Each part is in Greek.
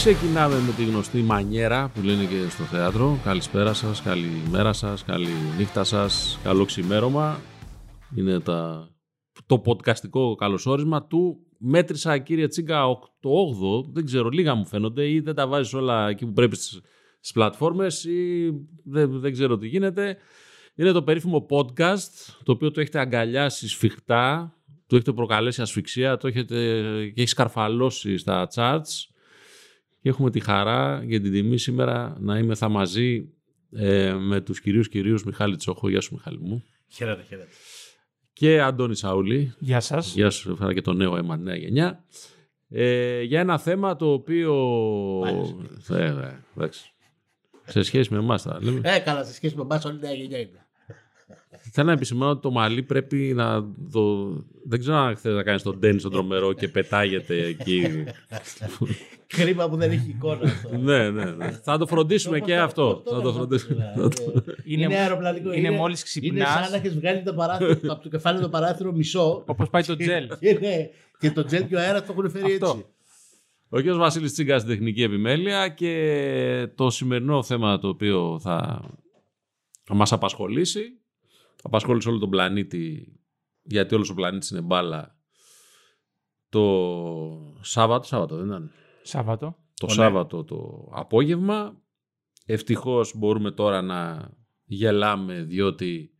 Ξεκινάμε με τη γνωστή μανιέρα που λένε και στο θέατρο. Καλησπέρα σας, καλημέρα σας, καλή νύχτα σας, καλό ξημέρωμα. Είναι τα... το podcastικό καλωσόρισμα του. Μέτρησα κύριε Τσίγκα το 8ο, δεν ξέρω, λίγα μου φαίνονται ή δεν τα βάζεις όλα εκεί που πρέπει στις, στις πλατφόρμες ή δεν, δεν ξέρω τι γίνεται. Είναι το περίφημο podcast, το οποίο το έχετε αγκαλιάσει σφιχτά, το έχετε προκαλέσει ασφυξία, το έχετε και έχεις σκαρφαλώσει στα charts και έχουμε τη χαρά για την τιμή σήμερα να είμαι θα μαζί ε, με τους κυρίους κυρίους Μιχάλη Τσόχο. Γεια σου Μιχάλη μου. Χαίρετε, χαίρετε. Και Αντώνη Σαούλη. Γεια σας. Γεια σου, φέρα και το νέο αίμα, νέα γενιά. Ε, για ένα θέμα το οποίο... Ε, ε, εντάξει. Σε σχέση με εμάς θα λέμε. Ε, καλά, σε σχέση με εμάς όλη νέα γενιά είναι. Θέλω να επισημάνω ότι το μαλλί πρέπει να το... Δεν ξέρω αν θέλει να κάνει τον τέννη στον τρομερό και πετάγεται εκεί. Κρίμα που δεν έχει εικόνα αυτό. ναι, ναι, ναι. Θα το φροντίσουμε και αυτό. Θα το φροντίσουμε. Είναι, είναι αεροπλανικό. Είναι, μόλις Είναι ξυπνάς, σαν να έχεις βγάλει το παράθυρο, από το κεφάλι το παράθυρο μισό. όπως πάει το τζέλ. Και, ναι, και το τζέλ και ο αέρας το έχουν φέρει Αυτό. έτσι. Ο κ. Βασίλης Τσίγκας στην τεχνική επιμέλεια και το σημερινό θέμα το οποίο θα, θα μας απασχολήσει, θα απασχολήσει όλο τον πλανήτη, γιατί όλος ο πλανήτης είναι μπάλα, το Σάββατο, Σάββατο δεν ήταν, Σάββατο. το ναι. Σάββατο το απόγευμα. Ευτυχώς μπορούμε τώρα να γελάμε διότι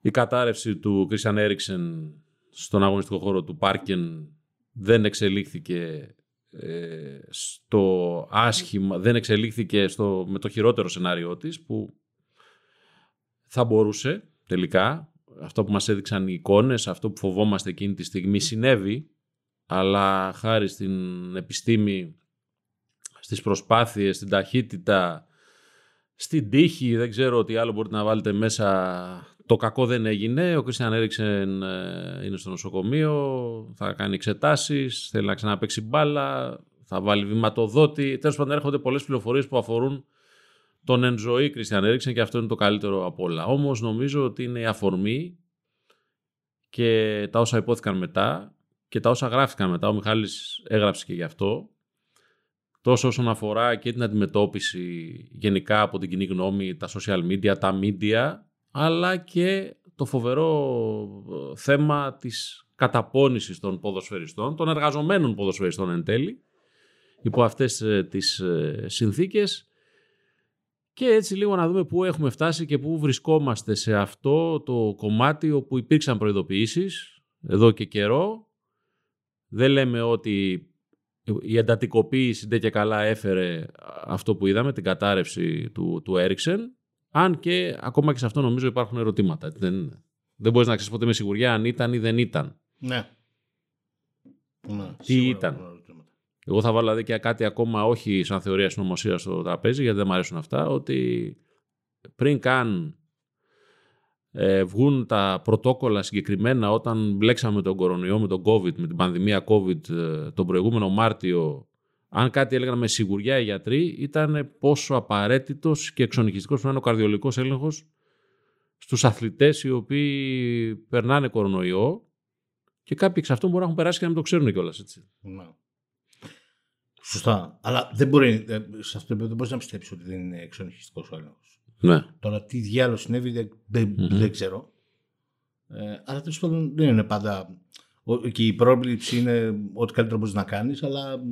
η κατάρρευση του Κρίστιαν Έριξεν στον αγωνιστικό χώρο του Πάρκεν δεν εξελίχθηκε ε, στο άσχημα, δεν εξελίχθηκε στο, με το χειρότερο σενάριό της που θα μπορούσε τελικά, αυτό που μας έδειξαν οι εικόνες, αυτό που φοβόμαστε εκείνη τη στιγμή συνέβη, αλλά χάρη στην επιστήμη, στις προσπάθειες, στην ταχύτητα, στην τύχη, δεν ξέρω τι άλλο μπορείτε να βάλετε μέσα. Το κακό δεν έγινε. Ο Κρίστιαν Έριξεν ε, είναι στο νοσοκομείο, θα κάνει εξετάσεις, θέλει να ξαναπαίξει μπάλα, θα βάλει βηματοδότη. Τέλος πάντων έρχονται πολλές πληροφορίες που αφορούν τον εν ζωή Κρίστιαν Έριξεν και αυτό είναι το καλύτερο από όλα. Όμως νομίζω ότι είναι η αφορμή και τα όσα υπόθηκαν μετά και τα όσα γράφτηκαν μετά, ο Μιχάλης έγραψε και γι' αυτό, τόσο όσον αφορά και την αντιμετώπιση γενικά από την κοινή γνώμη, τα social media, τα media, αλλά και το φοβερό ε, θέμα της καταπώνησης των ποδοσφαιριστών, των εργαζομένων ποδοσφαιριστών εν τέλει, υπό αυτές ε, τις ε, συνθήκες και έτσι λίγο να δούμε πού έχουμε φτάσει και πού βρισκόμαστε σε αυτό το κομμάτι όπου υπήρξαν προειδοποιήσεις εδώ και καιρό. Δεν λέμε ότι η εντατικοποίηση ντε και καλά έφερε αυτό που είδαμε, την κατάρρευση του, του Έριξεν. Αν και ακόμα και σε αυτό νομίζω υπάρχουν ερωτήματα. Δεν, δεν μπορείς να ξέρεις ποτέ με σιγουριά αν ήταν ή δεν ήταν. Ναι. ναι Τι σίγουρα ήταν; Υπάρχουν ερωτήματα. Εγώ θα βάλω δηλαδή και κάτι ακόμα όχι σαν θεωρία συνωμοσίας στο τραπέζι, γιατί δεν μου αρέσουν αυτά, ότι πριν καν ε, βγουν τα πρωτόκολλα συγκεκριμένα όταν μπλέξαμε τον κορονοϊό με τον COVID, με την πανδημία COVID ε, τον προηγούμενο Μάρτιο, αν κάτι έλεγαν με σιγουριά οι γιατροί, ήταν πόσο απαραίτητος και εξονυχιστικός πρέπει να είναι ο καρδιολικός έλεγχος στους αθλητές οι οποίοι περνάνε κορονοϊό και κάποιοι εξ αυτών μπορεί να έχουν περάσει και να μην το ξέρουν κιόλας, έτσι. Ναι. Σωστά. Αλλά δεν μπορεί, ε, σε αυτό το επίπεδο δεν μπορείς να πιστέψεις ότι δεν είναι εξονυχιστικός ο έλεγχο. Ναι. Τώρα τι διάλογο συνέβη δεν, δεν, Μμμ. δεν ξέρω. Ε, αλλά τέλος πάντων δεν είναι πάντα. ο- Και η πρόβληψη είναι ό,τι καλύτερο μπορείς να κάνεις, αλλά μ,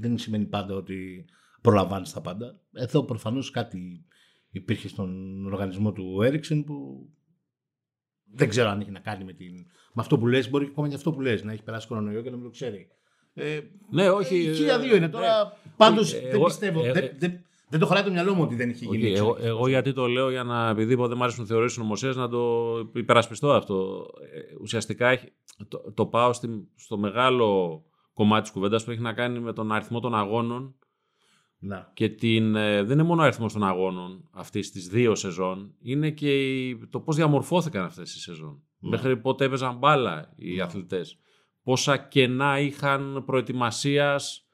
δεν σημαίνει πάντα ότι προλαμβάνεις τα πάντα. Εδώ προφανώς κάτι υπήρχε στον οργανισμό του Έριξεν που δεν ξέρω αν έχει να κάνει με, την, με αυτό που λες. Μπορεί και ακόμα και αυτό που λες να έχει περάσει κορονοϊό και να μην το ξέρει. Ε, Ναι, όχι. η ε, χίλια δύο είναι ναι. τώρα. Πάντως Όχι, δεν εγώ- πιστεύω. ε, δεν, ε, δεν, δεν το χωράει το μυαλό μου ότι δεν είχε γίνει. Όχι, εγώ, εξελίξη. εγώ γιατί το λέω για να, επειδή είπα, δεν μου αρέσουν θεωρίες συνωμοσίας, να το υπερασπιστώ αυτό. Ε, ουσιαστικά έχει- το, το πάω στη- στο μεγάλο κομμάτι της κουβέντας που έχει να κάνει με τον αριθμό των αγώνων Να. και την, ε, δεν είναι μόνο ο αριθμός των αγώνων αυτής της δύο σεζόν, είναι και η- το πώς διαμορφώθηκαν αυτές οι σεζόν. Ναι. Μέχρι πότε έπαιζαν μπάλα οι Ναι. Αθλητές. Πόσα κενά είχαν προετοιμασίας,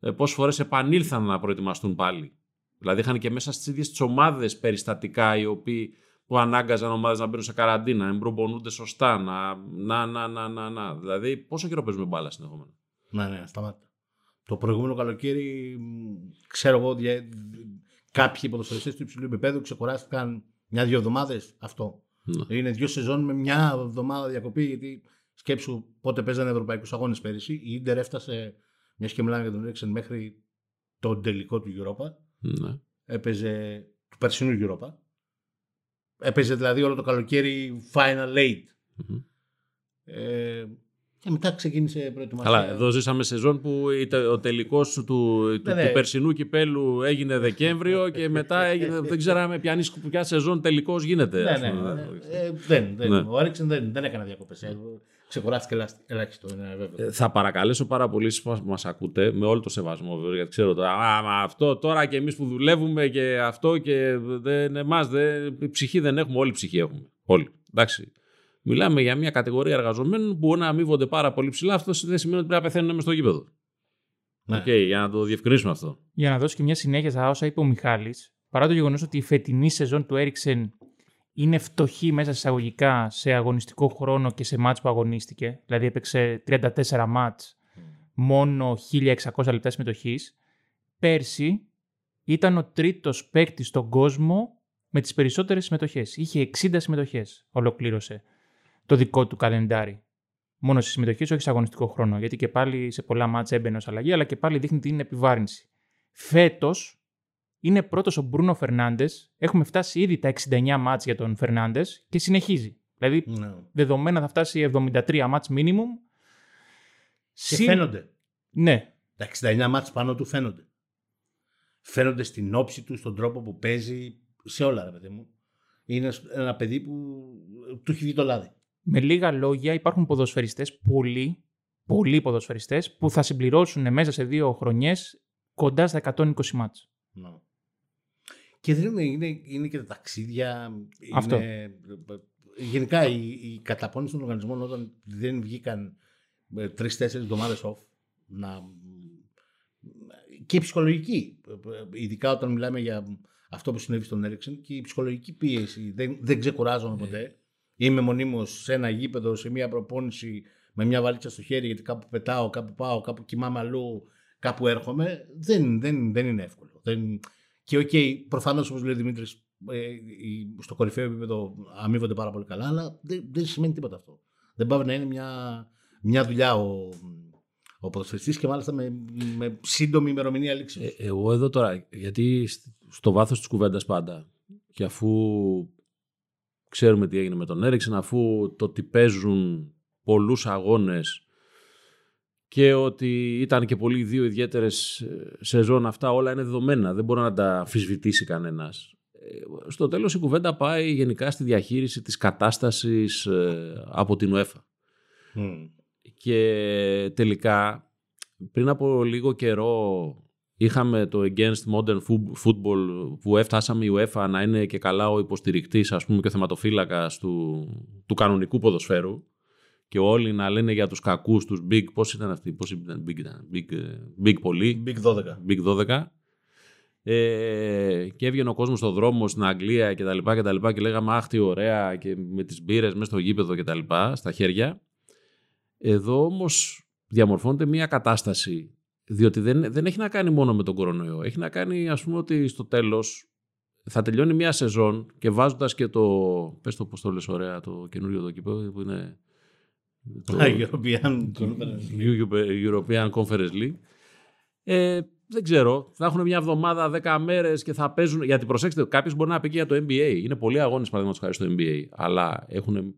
ε, πόσες φορές επανήλθαν να προετοιμαστούν πάλι. Δηλαδή είχαν και μέσα στις ίδιες τις ομάδες περιστατικά οι οποίοι που ανάγκαζαν ομάδες να μπαίνουν σε καραντίνα, να μην προπονούνται σωστά, να, να, να, να, να, να. Δηλαδή πόσο καιρό παίζουμε μπάλα συνεχόμενα; Ναι, ναι, σταμάτα. Το προηγούμενο καλοκαίρι, μ, ξέρω εγώ, δια- κάποιοι ποδοσφαιριστές του υψηλού επίπεδου ξεκουράστηκαν μια-δύο εβδομάδες αυτό. Ναι. Είναι δύο σεζόν με μια εβδομάδα διακοπή, γιατί σκέψου πότε παίζανε ευρωπαϊκούς αγώνες πέρυσι. Η Ιντερ έφτασε, μιας και μιλάμε για τον Έριξεν, μέχρι τον τελικό του Europa. Ναι. Έπαιζε του περσινού Europa. Έπαιζε δηλαδή όλο το καλοκαίρι Final Eight. Μμμ. Ε, και μετά ξεκίνησε η προετοιμασία. Καλά, εδώ ζήσαμε σεζόν που ήταν ο τελικός του, του, Ναι, ναι. του περσινού κυπέλου έγινε Δεκέμβριο και μετά έγινε, δεν ξέραμε ποια, είναι- ποια σεζόν τελικός γίνεται. Ναι, ας ναι. πούμε. ναι. Ε, δεν, δεν. Ναι. Ο Έριξεν δεν, δεν έκανε διακοπές. Ξεκουράστηκε ελάχιστο- ελάχιστο, είναι βέβαιο. Ε, Θα παρακαλέσω πάρα πολύ εσείς που μας ακούτε, με όλο το σεβασμό βέβαια, γιατί ξέρω τώρα, α, μα αυτό τώρα και εμείς που δουλεύουμε και αυτό και δεν, εμάς, δεν, η ψυχή δεν έχουμε, όλη ψυχή έχουμε. Όλοι. Εντάξει. Μιλάμε για μια κατηγορία εργαζομένων που μπορεί να αμείβονται πάρα πολύ ψηλά. Αυτό δεν σημαίνει ότι πρέπει να πεθαίνουν μέσα στο γήπεδο. Ναι. Οκ, για να το διευκρινίσουμε αυτό. Για να δώσω και μια συνέχεια στα όσα είπε ο Μιχάλης, παρά το γεγονός ότι η φετινή σεζόν του Έριξεν είναι φτωχή μέσα σε εισαγωγικά σε αγωνιστικό χρόνο και σε ματς που αγωνίστηκε, δηλαδή έπαιξε 34 ματς, μόνο 1600 λεπτά συμμετοχής, πέρσι ήταν ο τρίτος παίκτης στον κόσμο με τις περισσότερες συμμετοχές. Είχε 60 συμμετοχές, ολοκλήρωσε το δικό του καλεντάρι. Μόνο σε συμμετοχές, όχι σε αγωνιστικό χρόνο. Γιατί και πάλι σε πολλά μάτσα έμπαινε ως αλλαγή, αλλά και πάλι δείχνει την επιβάρυνση. Φέτος είναι πρώτος ο Μπρούνο Φερνάντες. Έχουμε φτάσει ήδη τα 69 μάτς για τον Φερνάντες και συνεχίζει. Δηλαδή, Ναι. δεδομένα θα φτάσει 73 μάτς minimum. Και Συν- φαίνονται. Ναι, Τα 69 μάτς πάνω του φαίνονται. Φαίνονται στην όψη του, στον τρόπο που παίζει, σε όλα ρε παιδί μου. Είναι ένα παιδί που του έχει βγει το λάδι. με λίγα λόγια υπάρχουν ποδοσφαιριστές, πολλοί, πολλοί ποδοσφαιριστές, που θα συμπληρώσουν μέσα σε δύο χρονιές κοντά στα 120 μάτς. Ναι. Και δεν είναι, είναι, είναι και τα ταξίδια. Αυτό. Είναι, γενικά η, η καταπώνηση των οργανισμών όταν δεν βγήκαν τρει-τέσσερι εβδομάδες off. Να, και η ψυχολογική. Ειδικά όταν μιλάμε για αυτό που συνέβη στον Έριξεν και η ψυχολογική πίεση. Δεν, δεν ξεκουράζομαι ποτέ. Είμαι μονίμως σε ένα γήπεδο, σε μια προπόνηση με μια βαλίτσα στο χέρι γιατί κάπου πετάω, κάπου πάω, κάπου κοιμάμαι αλλού, κάπου έρχομαι. Δεν, δεν, δεν είναι εύκολο. Δεν... Και OK, okay, προφανώς όπως λέει ο Δημήτρης, στο κορυφαίο επίπεδο αμείβονται πάρα πολύ καλά, αλλά δεν, δεν σημαίνει τίποτα αυτό. Δεν πάει να είναι μια, μια δουλειά ο, ο ποδοσφαιριστής και μάλιστα με, με σύντομη ημερομηνία λήξης. Ε, εγώ εδώ τώρα, γιατί σ- στο βάθος της κουβέντας πάντα και αφού ξέρουμε τι έγινε με τον Έριξεν, αφού το ότι παίζουν πολλούς αγώνες και ότι ήταν και πολύ δύο ιδιαίτερες ε, σεζόν αυτά όλα είναι δεδομένα, δεν μπορεί να τα αμφισβητήσει κανένας. Ε, Στο τέλος η κουβέντα πάει γενικά στη διαχείριση της κατάστασης ε, από την UEFA. Mm. Και τελικά, πριν από λίγο καιρό, είχαμε το Against Modern Fo- Football που έφτασαμε η UEFA να είναι και καλά ο υποστηρικτής, ας πούμε, και ο θεματοφύλακας του, του κανονικού ποδοσφαίρου και όλοι να λένε για τους κακούς, τους big, πώς ήταν αυτοί, πώς ήταν, big, ήταν, big, ε, big πολύ, Big 12. Big 12. Ε, και έβγαινε ο κόσμος στον δρόμο στην Αγγλία και τα λοιπά και τα λοιπά και λέγαμε αχ τι ωραία και με τις μπύρες μέσα στο γήπεδο και τα λοιπά στα χέρια. Εδώ όμως διαμορφώνεται μια κατάσταση διότι δεν, δεν έχει να κάνει μόνο με τον κορονοϊό. Έχει να κάνει ας πούμε ότι στο τέλος θα τελειώνει μια σεζόν και βάζοντας και το, πες το πώς το λες ωραία, το καινούριο το κήπεδο που είναι το European Conference. European Conference League. Ε, δεν ξέρω. Θα έχουν μια εβδομάδα, 10 μέρες και θα παίζουν. Γιατί προσέξτε, κάποιος μπορεί να πει και για το NBA. Είναι πολλοί αγώνες παραδείγματος χάρη στο NBA. Αλλά έχουν,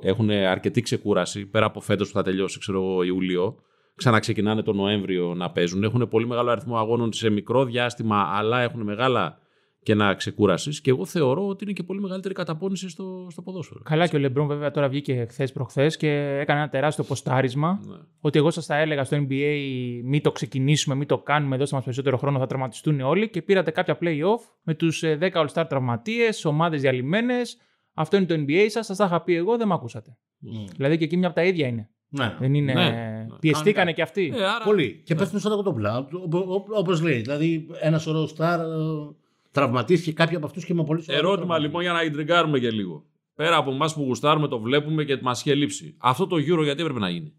έχουν αρκετή ξεκούραση πέρα από φέτος που θα τελειώσει, ξέρω εγώ, Ιούλιο. Ξαναξεκινάνε τον Νοέμβριο να παίζουν. Έχουν πολύ μεγάλο αριθμό αγώνων σε μικρό διάστημα, αλλά έχουν μεγάλα κενά ξεκούραση. Και εγώ θεωρώ ότι είναι και πολύ μεγαλύτερη καταπώνηση στο, στο ποδόσφαιρο. Καλά και ο Λεμπρόν βέβαια τώρα βγήκε χθες προχθές και έκανε ένα τεράστιο ποστάρισμα. Ναι. Ότι εγώ σας τα έλεγα στο NBA, μην το ξεκινήσουμε, μην το κάνουμε, δώστε μας περισσότερο χρόνο, θα τραυματιστούν όλοι. Και πήρατε κάποια playoff με τους 10 All-Star τραυματίες, ομάδες διαλυμένες. Αυτό είναι το NBA σας, σας τα είχα πει εγώ, δεν με ακούσατε. Mm. Δηλαδή και εκεί μια από τα ίδια είναι. Ναι. Δεν είναι. Ναι. Πιεστήκανε Κανονικά. και αυτοί. Ε, άρα... Πολύ. Και πέφτουν στα κοτόπουλα. Όπως λέει. Δηλαδή ένας σωρό στάρ ε, τραυματίστηκε κάποιοι από αυτούς και με πολύ σοβαρό Ερώτημα τραυματισμό. λοιπόν για να ιντριγκάρουμε και λίγο. Πέρα από εμάς που γουστάρουμε, το βλέπουμε και μας είχε λείψει. Αυτό το Euro γιατί έπρεπε να γίνει;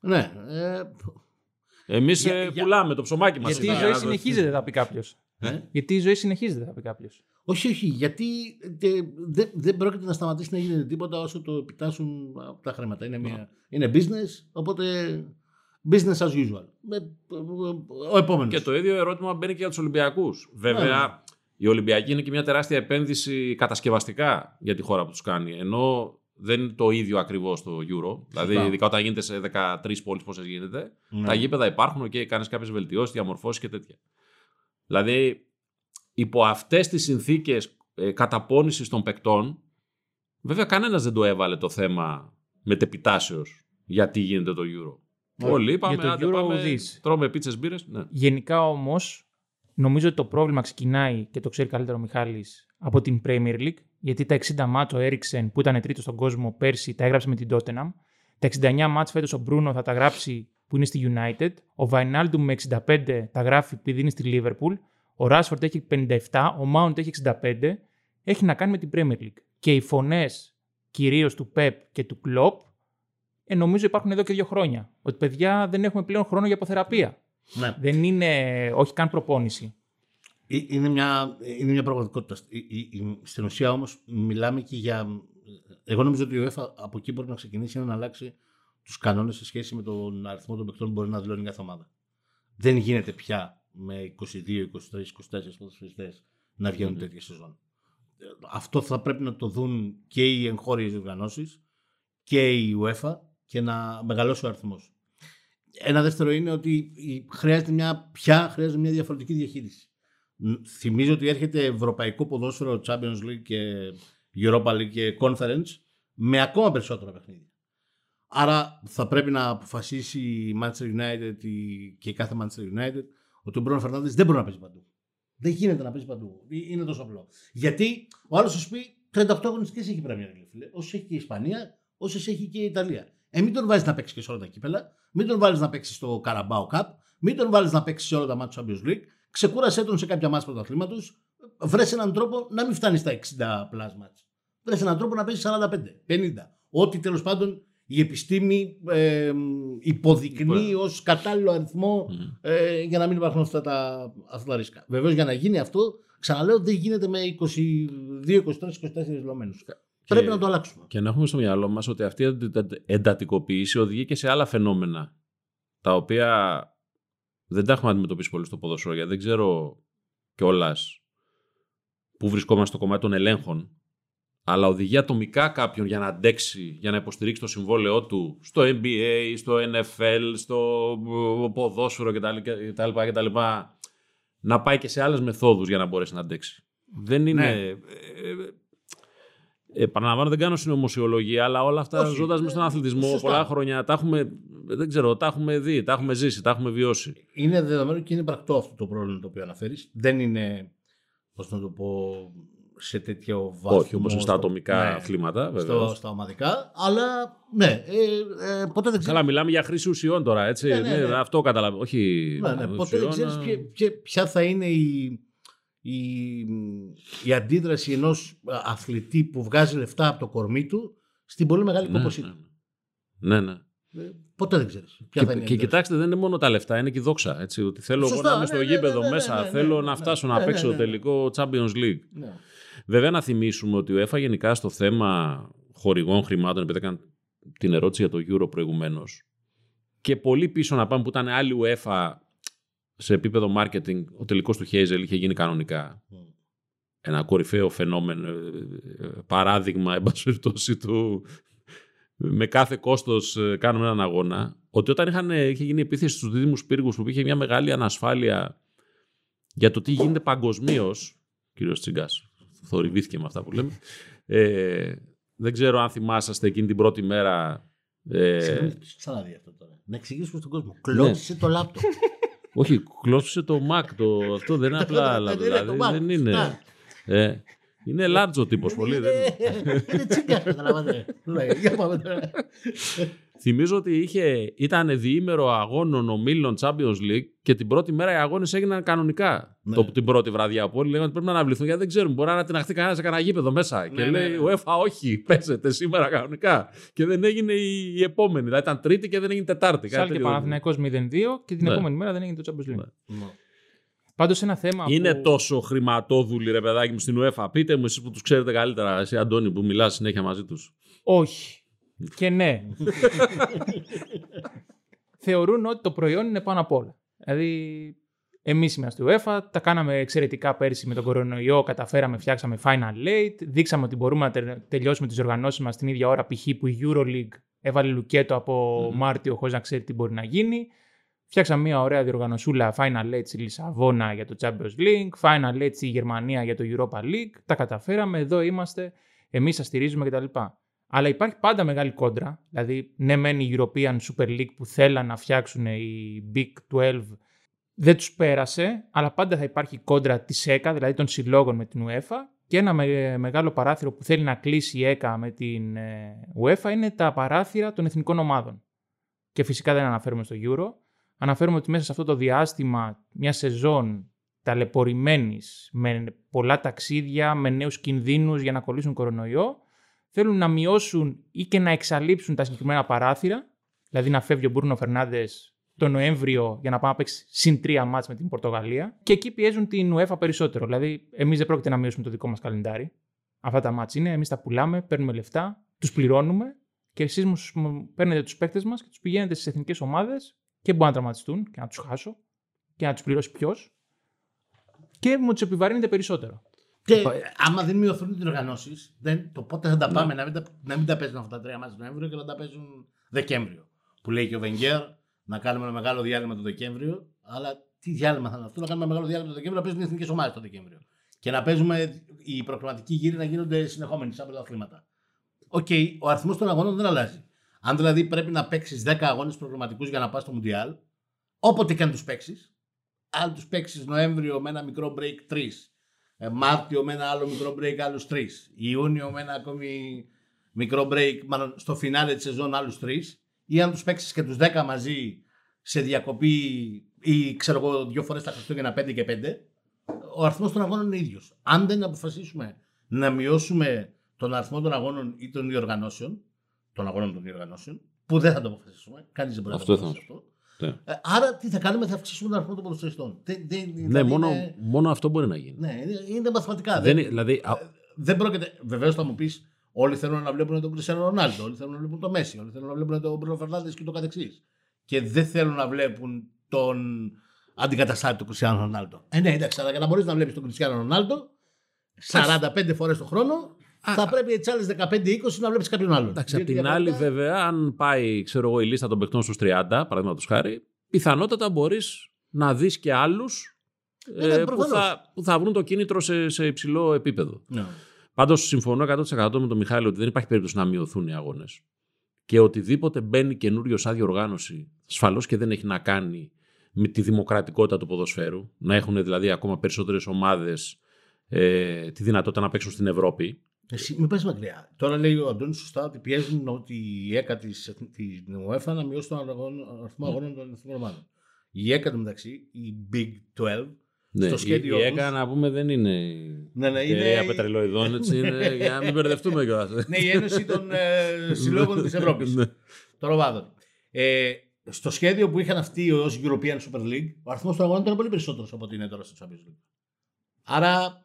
Ναι. Ε, Εμείς Για- για- πουλάμε το ψωμάκι μας. Γιατί η ζωή συνεχίζεται, θα πει κάποιος. ε; Γιατί η ζωή συνεχίζεται, θα πει κάποιος. Όχι, όχι, γιατί τε- δεν δεν πρόκειται να σταματήσει να γίνεται τίποτα όσο το επιτάσσουν από τα χρήματα. Είναι, μια, είναι business, οπότε business as usual. Με- Ο επόμενος. Και το ίδιο ερώτημα μπαίνει και για τους Ολυμπιακούς. Βέβαια, Ναι. η Ολυμπιακή είναι και μια τεράστια επένδυση κατασκευαστικά για τη χώρα που τους κάνει. Ενώ δεν είναι το ίδιο ακριβώς το Euro. Δηλαδή, Σωστά. ειδικά όταν γίνεται σε 13 πόλεις, πόσες γίνεται, Ναι. τα γήπεδα υπάρχουν και κάνεις κάποιες βελτιώσεις, διαμορφώσεις και τέτοια. Δηλαδή, υπό αυτές τις συνθήκες ε, καταπώνησης των παικτών, βέβαια κανένας δεν το έβαλε το θέμα μετεπιτάσεως γιατί γίνεται το Euro. Ναι. Όλοι είπαμε, Για το άντε, Euro πάμε, ουδής. τρώμε πίτσες μπύρες. Ναι. Γενικά όμως, νομίζω ότι το πρόβλημα ξεκινάει και το ξέρει καλύτερο ο Μιχάλης από την Premier League. Γιατί τα 60 μάτς ο Έριξεν που ήταν τρίτος στον κόσμο πέρσι τα έγραψε με την Tottenham. Τα 69 μάτς φέτος ο Μπρούνο θα τα γράψει που είναι στη United. Ο Βαϊνάλντουμ με 65 τα γράφει επειδή είναι στη Liverpool. Ο Ράσφορντ έχει 57, ο Mount έχει 65. Έχει να κάνει με την Premier League. Και οι φωνές κυρίως του Pep και του Klopp ε, νομίζω υπάρχουν εδώ και δύο χρόνια. Ότι παιδιά δεν έχουμε πλέον χρόνο για αποθεραπεία. Ναι. Δεν είναι, όχι καν προπόνηση. Ε, Είναι μια, είναι μια πραγματικότητα. Ε, ε, ε, Στην ουσία όμως μιλάμε και για. Εγώ νομίζω ότι η UEFA από εκεί μπορεί να ξεκινήσει να αλλάξει τους κανόνες σε σχέση με τον αριθμό των παιχτών που μπορεί να δηλώνει κάθε ομάδα. Δεν γίνεται πια με 22, 23, 24 ποδοσφαιριστές να βγαίνουν Μμμ. τέτοια σεζόν. Ε, Αυτό θα πρέπει να το δουν και οι εγχώριες οργανώσεις και η UEFA και να μεγαλώσει ο αριθμός. Ένα δεύτερο είναι ότι η- χρειάζεται μια, πια χρειάζεται μια διαφορετική διαχείριση. Μ, Θυμίζω ότι έρχεται ευρωπαϊκό ποδόσφαιρο Champions League και Europa League και Conference με ακόμα περισσότερα παιχνίδια. Άρα θα πρέπει να αποφασίσει η Manchester United η- και η κάθε Manchester United ότι ο Μπρόνο Φερνάνδης δεν μπορεί να παίζει παντού. Δεν γίνεται να παίζει παντού. Ε, Είναι τόσο απλό. Γιατί ο άλλος θα σου πει 38 αγωνιστικές έχει η Premier League, φίλε. Όσες έχει και η Ισπανία, όσες έχει και η Ιταλία. Ε, μην τον βάζει να παίξει και σε όλα τα κύπελα. Μην τον βάλεις να παίξει στο Carabao Cup. Μην τον βάλεις να παίξει σε όλα τα μάτια του Champions League. Ξεκούρασέ τον σε κάποια μάτια πρωταθλήματος. Βρες έναν τρόπο να μην φτάνεις στα 60 plus match. Βρες έναν τρόπο να παίζεις 45, 50. Ό,τι τέλος πάντων η επιστήμη ε, υποδεικνύει ως κατάλληλο αριθμό Μμμ. ε, για να μην υπάρχουν αυτά τα, αυτά τα ρίσκα. Βεβαίως για να γίνει αυτό, ξαναλέω, δεν γίνεται με 22, 23, 24 λομένου. Πρέπει να το αλλάξουμε. Και να έχουμε στο μυαλό μας ότι αυτή η εντα- εντατικοποίηση οδηγεί και σε άλλα φαινόμενα τα οποία δεν τα έχουμε αντιμετωπίσει πολύ στο ποδοσφαίρο γιατί δεν ξέρω κιόλας πού βρισκόμαστε στο κομμάτι των ελέγχων αλλά οδηγεί ατομικά κάποιον για να αντέξει, για να υποστηρίξει το συμβόλαιό του στο NBA, στο NFL, στο ε, ποδόσφαιρο κτλ. κτλ, να πάει και σε άλλες μεθόδους για να μπορέσει να αντέξει. Δεν είναι... Ναι. Ε, ε, Επαναλαμβάνω, δεν κάνω συνωμοσιολογία, αλλά όλα αυτά Όχι, ζώντας μέσα στον ε, αθλητισμό σωστά. πολλά χρόνια τα έχουμε, δεν ξέρω, τα έχουμε δει, τα έχουμε ζήσει, τα έχουμε βιώσει. Είναι δεδομένο και είναι πρακτό αυτό το πρόβλημα το οποίο αναφέρεις. Δεν είναι, πώς να το πω, σε τέτοιο βάθο. Όχι όπω στα ατομικά ναι, αθλήματα, βέβαια. στο, στα ομαδικά, αλλά ναι, ε, ε, ποτέ δεν ξέρει. Καλά, μιλάμε για χρήση ουσιών τώρα, έτσι. Ναι, ναι, ναι. αυτό καταλαβαίνω. Όχι. Ναι, ναι, ποτέ δεν ουσιών, ξέρει α, ποια θα είναι η, η, η αντίδραση ενός αθλητή που βγάζει λεφτά από το κορμί του στην πολύ μεγάλη ναι, κόπωσή ναι, του. ναι. ναι. Ε, Ποτέ δεν ξέρεις. Ποια Και, θα είναι η και αντίδραση. κοιτάξτε, δεν είναι μόνο τα λεφτά, είναι και η δόξα. Έτσι, ότι θέλω εγώ Σωστά, να είμαι ναι, στο ναι, γήπεδο ναι, ναι, μέσα. ναι, ναι, θέλω ναι, να ναι, φτάσω ναι, να ναι, παίξω ναι, το ναι. τελικό Champions League. Ναι. Βέβαια, να θυμίσουμε ότι ο UEFA γενικά στο θέμα χορηγών χρημάτων, επειδή έκανε την ερώτηση για το Euro προηγουμένως, και πολύ πίσω να πάμε που ήταν άλλη UEFA σε επίπεδο marketing, ο τελικός του Hazel είχε γίνει κανονικά. Mm. Ένα κορυφαίο φαινόμενο, ε, ε, παράδειγμα, εν πάση περιπτώσει, του με κάθε κόστος ε, κάνουμε έναν αγώνα, ότι όταν είχαν, ε, είχε γίνει επίθεση στους δίδυμους πύργους που είχε μια μεγάλη ανασφάλεια για το τι γίνεται παγκοσμίως, κύριος Τσιγκάς, θορυβήθηκε με αυτά που λέμε, ε, δεν ξέρω αν θυμάσαστε εκείνη την πρώτη μέρα ε, Συγγνώμη, ποιος ξαναδεί αυτό τώρα. Να εξηγήσουμε στον κόσμο. Κλώτησε το λάπτοπ. Όχι, κλώσσε το Mac. Το, αυτό δεν είναι απλά. Δεν είναι δηλαδή, το Mac. δεν είναι. Να. Ε, είναι large ο τύπος πολύ. δεν είναι. Είναι τσίγκα, καταλαβαίνετε. Ναι, Για πάμε τώρα. Θυμίζω ότι είχε, ήταν διήμερο αγώνων ομίλων Champions League και την πρώτη μέρα οι αγώνες έγιναν κανονικά. Ναι. Το, την πρώτη βραδιά που όλοι λέγανε ότι πρέπει να αναβληθούν γιατί δεν ξέρουν. Μπορεί να τυναχθεί κανένας σε κανένα γήπεδο μέσα. και ναι, λέει ναι. UEFA, όχι, παίζετε σήμερα κανονικά. Και δεν έγινε η, η επόμενη. Δηλαδή ήταν Τρίτη και δεν έγινε Τετάρτη. κάτι Σάλκε τέτοιο. Παναθηναϊκός 0-2 και την Ναι. επόμενη μέρα δεν έγινε το Champions League. Ναι. Ναι. Πάντως ένα θέμα Είναι που... τόσο χρηματόδουλοι, ρε παιδάκι μου, στην UEFA. Πείτε μου εσείς που τους ξέρετε καλύτερα, εσύ Αντώνη που μιλάς συνέχεια μαζί τους. Όχι. Και ναι. Θεωρούν ότι το προϊόν είναι πάνω απ' όλα. Δηλαδή, εμείς είμαστε UEFA, τα κάναμε εξαιρετικά πέρσι με τον κορονοϊό, καταφέραμε, φτιάξαμε Final Eight, δείξαμε ότι μπορούμε να τε- τελειώσουμε τις οργανώσεις μας την ίδια ώρα, π.χ. που η Euroleague έβαλε λουκέτο από Μμμ. Μάρτιο χωρίς να ξέρει τι μπορεί να γίνει. Φτιάξαμε μια ωραία διοργανωσούλα Final Eight στη Λισαβόνα για το Champions League, Final Eight στη Γερμανία για το Europa League. Τα καταφέραμε, εδώ είμαστε, εμείς σας στηρίζουμε κτλ. Αλλά υπάρχει πάντα μεγάλη κόντρα. Δηλαδή, ναι, μεν η European Super League που θέλαν να φτιάξουν οι Big 12 δεν τους πέρασε, αλλά πάντα θα υπάρχει κόντρα της ΕΚΑ, δηλαδή των συλλόγων με την UEFA. Και ένα με- μεγάλο παράθυρο που θέλει να κλείσει η ΕΚΑ με την ε, UEFA είναι τα παράθυρα των εθνικών ομάδων. Και φυσικά δεν αναφέρουμε στο Euro. Αναφέρουμε ότι μέσα σε αυτό το διάστημα μια σεζόν ταλαιπωρημένης, με πολλά ταξίδια, με νέους κινδύνους για να κολλήσουν κορονοϊό, θέλουν να μειώσουν ή και να εξαλείψουν τα συγκεκριμένα παράθυρα, δηλαδή να φεύγει ο Μπούρνο Φερνάνδε το Νοέμβριο για να πάμε να παίξει συν τρία μάτς με την Πορτογαλία. Και εκεί πιέζουν την UEFA περισσότερο. Δηλαδή, εμείς δεν πρόκειται να μειώσουμε το δικό μας καλεντάρι. Αυτά τα μάτς είναι, εμείς τα πουλάμε, παίρνουμε λεφτά, τους πληρώνουμε και εσείς μου παίρνετε τους παίκτες μας και τους πηγαίνετε στις εθνικές ομάδες και μπορεί να τραυματιστούν και να τους χάσω και να τους πληρώσει ποιος. Και μου τους επιβαρύνετε περισσότερο. Και άμα δεν μειωθούν οι διοργανώσεις, το πότε θα τα πάμε να μην τα, να μην τα παίζουν αυτά τα τρία μάτια Νοέμβριο και να τα παίζουν Δεκέμβριο. Που λέει και ο Βενγκέρ να κάνουμε ένα μεγάλο διάλειμμα το Δεκέμβριο. Αλλά τι διάλειμμα θα είναι αυτό, να κάνουμε ένα μεγάλο διάλειμμα το Δεκέμβριο να παίζουν οι εθνικές ομάδες το Δεκέμβριο. Και να παίζουμε οι προκριματικοί γύροι να γίνονται συνεχόμενοι σαν πρωταθλήματα. Οκ, ο αριθμός των αγώνων δεν αλλάζει. Αν δηλαδή πρέπει να παίξεις 10 αγώνες προκριματικού για να πας στο Μουντιάλ, όποτε και αν τους παίξεις, αν τους παίξεις Νοέμβριο με ένα μικρό break 3, ε, Μάρτιο με ένα άλλο μικρό break άλλους 3, Ιούνιο με ένα ακόμη μικρό break, μάλλον στο φινάλε της σεζόν άλλους 3, ή αν τους παίξεις και τους 10 μαζί σε διακοπή ή ξέρω εγώ δύο φορές τα Χριστούγεννα 5 και 5, ο αριθμός των αγώνων είναι ίδιος. Αν δεν αποφασίσουμε να μειώσουμε τον αριθμό των αγώνων ή των διοργανώσεων, των αγώνων των διοργανώσεων, που δεν θα το αποφασίσουμε, κανείς δεν μπορεί Αυτό να το θα αποφασίσει αυτό. Ναι. Ε, άρα τι θα κάνουμε, θα αυξήσουμε τον αριθμό των ποδοσφαιριστών. Δεν- δεν- Ναι, δηλαδή μόνο, είναι- μόνο αυτό μπορεί να γίνει. ναι, είναι, είναι μαθηματικά. Δεν, Δεν, είναι- δηλαδή, α, δεν πρόκειται. Βεβαίως θα μου πεις, όλοι θέλουν να βλέπουν τον Κριστιανό Ρονάλντο, όλοι θέλουν να βλέπουν τον Μέση, όλοι θέλουν να βλέπουν τον Μπρόνο Φερνάνδε και το καθεξής. Και δεν θέλουν να βλέπουν τον αντικαταστάτη του Κριστιανό Ρονάλντο. Ε, ναι, εντάξει, αλλά για να μπορείς να βλέπεις τον Κριστιανό Ρονάλντο 45 φορές το χρόνο, θα πρέπει τις άλλες 15-20 να βλέπεις κάποιον άλλον. εντάξει, απ' Διότι την άλλη, διαφορετικά- βέβαια, αν πάει ξέρω εγώ, η λίστα των παιχτών στους 30, παραδείγματος χάρη, πιθανότατα μπορείς να δεις και άλλους Ε, ναι, που, προφανώς. θα, που θα βρουν το κίνητρο σε, σε υψηλό επίπεδο. Ναι. Πάντως, συμφωνώ 100% με τον Μιχάλη ότι δεν υπάρχει περίπτωση να μειωθούν οι αγώνες. Και οτιδήποτε μπαίνει καινούριο σαν διοργάνωση, ασφαλώς και δεν έχει να κάνει με τη δημοκρατικότητα του ποδοσφαίρου. Να έχουν δηλαδή ακόμα περισσότερες ομάδες ε, τη δυνατότητα να παίξουν στην Ευρώπη. Εσύ μην πες μακριά. Τώρα λέει ο Αντώνης σωστά ότι πιέζουν ότι η ΕΚΑ της, της UEFA να μειώσει τον αγώνα- αριθμό Ναι. αγώνων των εθνικών ομάδων. Η ΕΚΑ μεταξύ, η Big 12, Ναι, στο η, σχέδιο η τους- ΕΚΑ να πούμε δεν είναι ναι, ναι, εταιρεία είναι, πετρελοειδών, έτσι, είναι, για να μην μπερδευτούμε κιόλας. ναι, η Ένωση των ε, Συλλόγων της Ευρώπης, Ναι. των ομάδων. Ε, στο σχέδιο που είχαν αυτοί ως European Super League, ο αριθμός των αγώνων ήταν πολύ περισσότερος από ό,τι είναι τώρα στο Champions League. Άρα,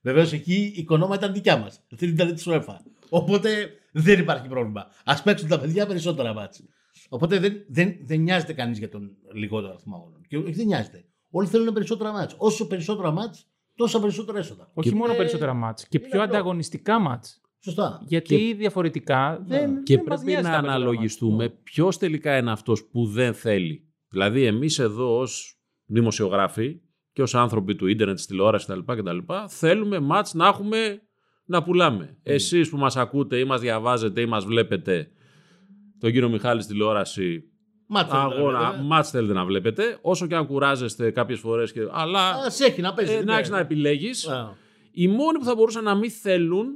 βεβαίως εκεί η οικονόμα ήταν δικιά μας. Δεν ήταν τη UEFA. Οπότε δεν υπάρχει πρόβλημα. Α παίξουν τα παιδιά περισσότερα μάτς. Οπότε δεν, δεν, δεν νοιάζεται κανείς για τον λιγότερο αριθμό αγώνων. Και όχι, δεν νοιάζεται. Όλοι θέλουν περισσότερα μάτς. Όσο περισσότερα μάτς, τόσο περισσότερα έσοδα. Όχι Και- μόνο ε, περισσότερα μάτς, και είναι πιο απλό. ανταγωνιστικά μάτς. Σωστά. Γιατί διαφορετικά δεν, Και δεν μας πρέπει νοιάζει να τα περισσότερα αναλογιστούμε ποιος τελικά είναι αυτός που δεν θέλει; Δηλαδή, εμείς εδώ ως δημοσιογράφοι και ως άνθρωποι του ίντερνετ, τη τηλεόραση κτλ. κτλ θέλουμε μάτς να έχουμε να πουλάμε. Εσείς που μας ακούτε ή μας διαβάζετε ή μας βλέπετε τον κύριο Μιχάλη στη τηλεόραση, Μάτς αγώνα, μάτς θέλετε να βλέπετε, όσο και αν κουράζεστε κάποιες φορές, και... αλλά Α έχει να παίζει. ε, να έχεις να επιλέγεις. Α, Οι μόνοι που θα μπορούσαν να μην θέλουν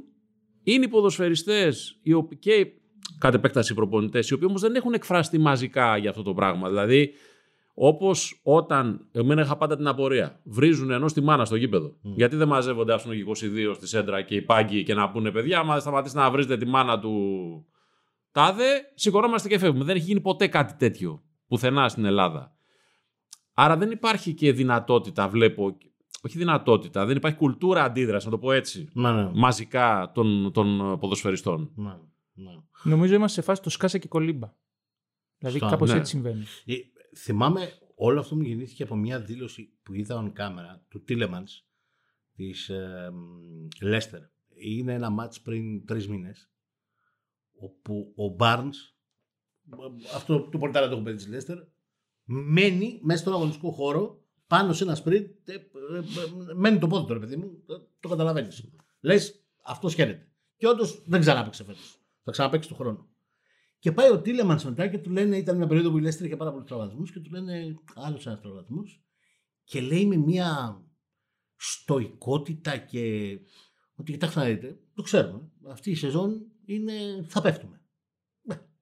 είναι οι ποδοσφαιριστές οι οποίοι- και κατ' επέκταση προπονητές, οι οποίοι όμως δεν έχουν εκφραστεί μαζικά για αυτό το πράγμα. Δηλαδή, όπως όταν. Εμένα είχα πάντα την απορία. Βρίζουν ενό τη μάνα στο γήπεδο. Γιατί δεν μαζεύονται, ας πούμε, 22 στη σέντρα και οι πάγκοι και να πούνε παιδιά, άμα δεν σταματήσει να βρίζετε τη μάνα του τάδε, σηκωνόμαστε και φεύγουμε. Δεν έχει γίνει ποτέ κάτι τέτοιο πουθενά στην Ελλάδα. Άρα δεν υπάρχει και δυνατότητα, βλέπω, όχι δυνατότητα, δεν υπάρχει κουλτούρα αντίδρασης, να το πω έτσι, Ναι, ναι. μαζικά των, των ποδοσφαιριστών. ναι, ναι. Νομίζω είμαστε σε φάση το σκάσα και κολύμπα. Δηλαδή Σωστά, κάπως ναι. έτσι συμβαίνει. Ε, θυμάμαι όλο αυτό μου γεννήθηκε από μια δήλωση που είδα on κάμερα του Τίλεμανς της ε, Λέστερ. Είναι ένα μάτς πριν τρεις μήνες όπου ο Barnes αυτό το πορτάρα το έχω πει της Λέστερ μένει μέσα στον αγωνιστικό χώρο πάνω σε ένα σπριντ ε, ε, ε, μένει το πόδι του ρε παιδί μου το, το καταλαβαίνεις. Λες αυτός χαίρεται. Και όντως δεν ξανάπαιξε φέτος. Θα ξαναπαίξει του χρόνου και πάει ο Τίλεμαν μετά και του λένε, ήταν μια περίοδο που η Λέστερ είχε πάρα πολλούς τραυματισμούς και του λένε άλλο ένας τραυματισμό. Και λέει με μια στοικότητα και. Ότι κοιτάξτε να δείτε, το ξέρουμε. Αυτή η σεζόν είναι. θα πέφτουμε.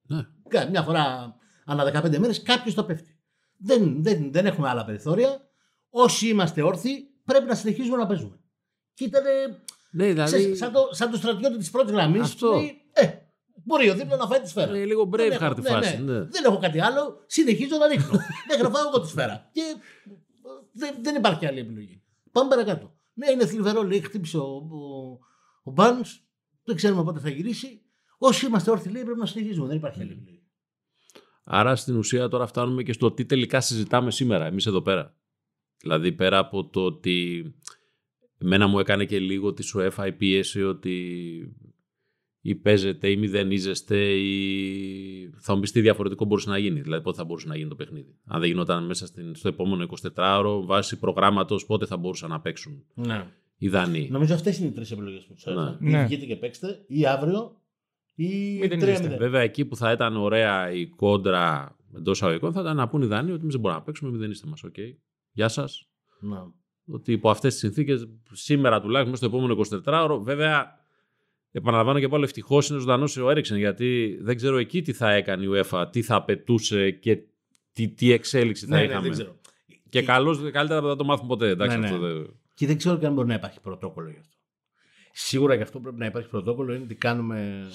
Ναι. Κα- Μια φορά ανά 15 μέρες κάποιος θα πέφτει. Δεν, δεν, δεν έχουμε άλλα περιθώρια. Όσοι είμαστε όρθιοι, πρέπει να συνεχίζουμε να παίζουμε. Και ήταν Ναι, δηλαδή. σαν, το, σαν το στρατιώτη της πρώτης γραμμής. Αυτό. Ε, μπορεί ο δίπλα να φάει τη σφαίρα. Είναι λίγο Δεν Braveheart έχω- η ναι, φάση. ναι. ναι. Δεν έχω κάτι άλλο. Συνεχίζω να ρίχνω. δεν γραφάω εγώ τη σφαίρα. Και ε, δεν, δεν υπάρχει άλλη επιλογή. Πάμε παρακάτω. Ναι, είναι θλιβερό, λέει, χτύπησε ο, ο, ο Barnes. Δεν ξέρουμε πότε θα γυρίσει. Όσοι είμαστε όρθιοι, λέει, πρέπει να συνεχίζουμε. Δεν υπάρχει άλλη επιλογή. Άρα στην ουσία τώρα φτάνουμε και στο τι τελικά συζητάμε σήμερα εμείς εδώ πέρα. Δηλαδή πέρα από το ότι εμένα μου έκανε και λίγο τη UEFA η πίεση ότι ή παίζετε ή μηδενίζεστε ή θα μου πεις τι διαφορετικό μπορούσε να γίνει. Δηλαδή πότε θα μπορούσε να γίνει το παιχνίδι. Αν δεν γινόταν μέσα στην, στο επόμενο 24ωρο βάσει προγράμματος πότε θα μπορούσαν να παίξουν Ναι. οι Δανείοι. Νομίζω αυτές είναι οι τρεις επιλογές που τους έδωσα. Ναι. Ή Ναι. βγείτε και παίξτε, ή αύριο, ή Μην 3-0. Βέβαια εκεί που θα ήταν ωραία η κόντρα εντός εισαγωγικών θα ήταν να πούνε οι Δανοί ότι εμείς δεν μπορούμε να παίξουμε, μηδενίστε μας. Οκ. Γεια σας. Ναι. ότι υπό αυτές τις συνθήκες, σήμερα τουλάχιστον μέσα στο επόμενο 24ωρο, βέβαια, επαναλαμβάνω και πάλι ευτυχώς είναι ζωντανός ο Έρικσεν, γιατί δεν ξέρω εκεί τι θα έκανε η UEFA, τι θα απαιτούσε και τι, τι εξέλιξη θα Ναι, ναι, είχαμε. δεν ξέρω. και καλώς, καλύτερα δεν θα το μάθουμε ποτέ. Εντάξει, Ναι, αυτό ναι. δεν- Και δεν ξέρω και αν μπορεί να υπάρχει πρωτόκολλο γι' αυτό. Σίγουρα γι' αυτό πρέπει να υπάρχει πρωτόκολλο είναι τι κάνουμε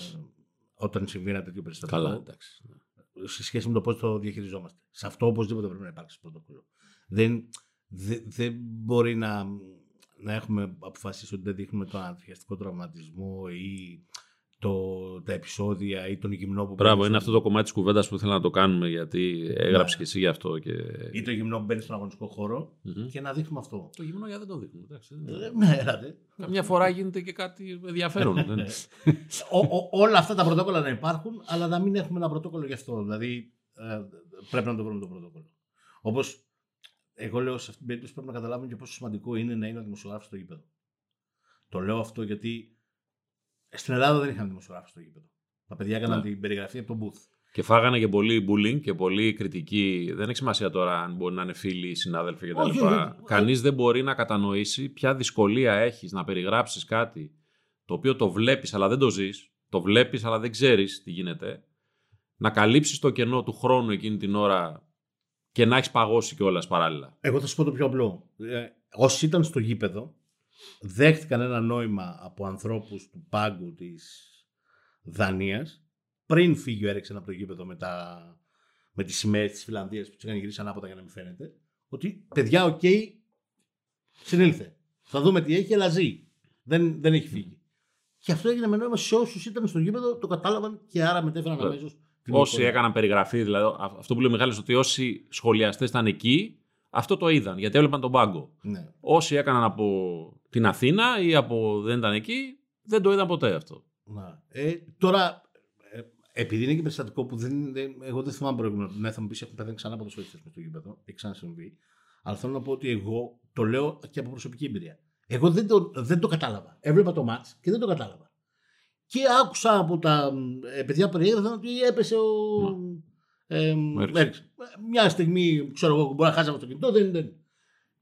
όταν συμβεί ένα τέτοιο περιστατικό. Καλά, εντάξει. σε σχέση με το πώς το διαχειριζόμαστε. Σε αυτό οπωσδήποτε πρέπει να υπάρξει πρωτόκολλο. Δεν, δε- δεν μπορεί να, να έχουμε αποφασίσει ότι δεν δείχνουμε τον ανατριχιαστικό τραυματισμό ή το, τα επεισόδια ή τον γυμνό που Μπράβο, μπαίνεις είναι στο- αυτό το κομμάτι της κουβέντας που ήθελα να το κάνουμε, γιατί έγραψες Ναι. και εσύ γι' αυτό. Και... ή το γυμνό που μπαίνεις στον αγωνιστικό χώρο Μμμ. και να δείχνουμε αυτό. Το γυμνό για δεν το δείχνουμε. εντάξει, δεν- Ε, Ναι, έλατε. Καμιά φορά γίνεται και κάτι ενδιαφέρον. δεν- Ο- ο- όλα αυτά τα πρωτόκολλα να υπάρχουν, αλλά να μην έχουμε ένα πρωτόκολλο γι' αυτό. Δηλαδή, ε, πρέπει να το βρούμε το πρωτόκολλο. Όπως εγώ λέω, σε αυτήν την περίπτωση πρέπει να καταλάβουμε και πόσο σημαντικό είναι να είναι ο δημοσιογράφος στο γήπεδο. Το λέω αυτό γιατί στην Ελλάδα δεν είχαν δημοσιογράφο στο γήπεδο. Τα παιδιά έκαναν Ναι. την περιγραφή από τον booth. Και φάγανε και πολύ bullying και πολύ κριτική. Δεν έχει σημασία τώρα αν μπορεί να είναι φίλοι, συνάδελφοι κτλ. Όχι, όχι. Κανείς δεν μπορεί να κατανοήσει ποια δυσκολία έχεις να περιγράψεις κάτι το οποίο το βλέπεις αλλά δεν το ζεις. Το βλέπεις αλλά δεν ξέρεις τι γίνεται. Να καλύψεις το κενό του χρόνου εκείνη την ώρα και να έχεις παγώσει κιόλας παράλληλα. Εγώ θα σου πω το πιο απλό. Ε, όσοι ήταν στο γήπεδο, δέχτηκαν ένα νόημα από ανθρώπους του πάγκου της Δανίας πριν φύγει ο Έρικσεν από το γήπεδο με, τα, με τις σημαίες της Φινλανδίας που τους είχαν γυρίσει ανάποδα για να μην φαίνεται ότι παιδιά, οκ, συνήλθε. Θα δούμε τι έχει, αλλά ζει. Δεν, δεν έχει φύγει. Και αυτό έγινε με νόημα σε όσους ήταν στο γήπεδο, το κατάλαβαν και άρα μετέφεραν Ε, αμέσως. Όσοι έκαναν περιγραφή, δηλαδή α- αυτό που λέει ο Μιχάλης, ότι όσοι σχολιαστές ήταν εκεί, αυτό το είδαν γιατί έβλεπαν τον πάγκο. Ναι. Όσοι έκαναν από την Αθήνα ή από δεν ήταν εκεί, δεν το είδαν ποτέ αυτό. Να. Ε, τώρα, ε, επειδή είναι και περιστατικό που δεν, δεν- εγώ δεν θυμάμαι προηγούμενο. Ναι, θα μου πεις έχουν πεθάνει ξανά από το σφαίρι στο γήπεδο. Έχει ξανασυμβεί. Αλλά θέλω να πω ότι εγώ το λέω και από προσωπική εμπειρία. Εγώ δεν το, δεν το κατάλαβα. Έβλεπα το μάτς και δεν το κατάλαβα. Και άκουσα από τα ε, παιδιά που περιέγραφαν ότι έπεσε ο. Ε, Έριξεν. Έριξεν. Μια στιγμή, ξέρω εγώ, μπορεί να χάσαμε το κινητό, δεν δεν.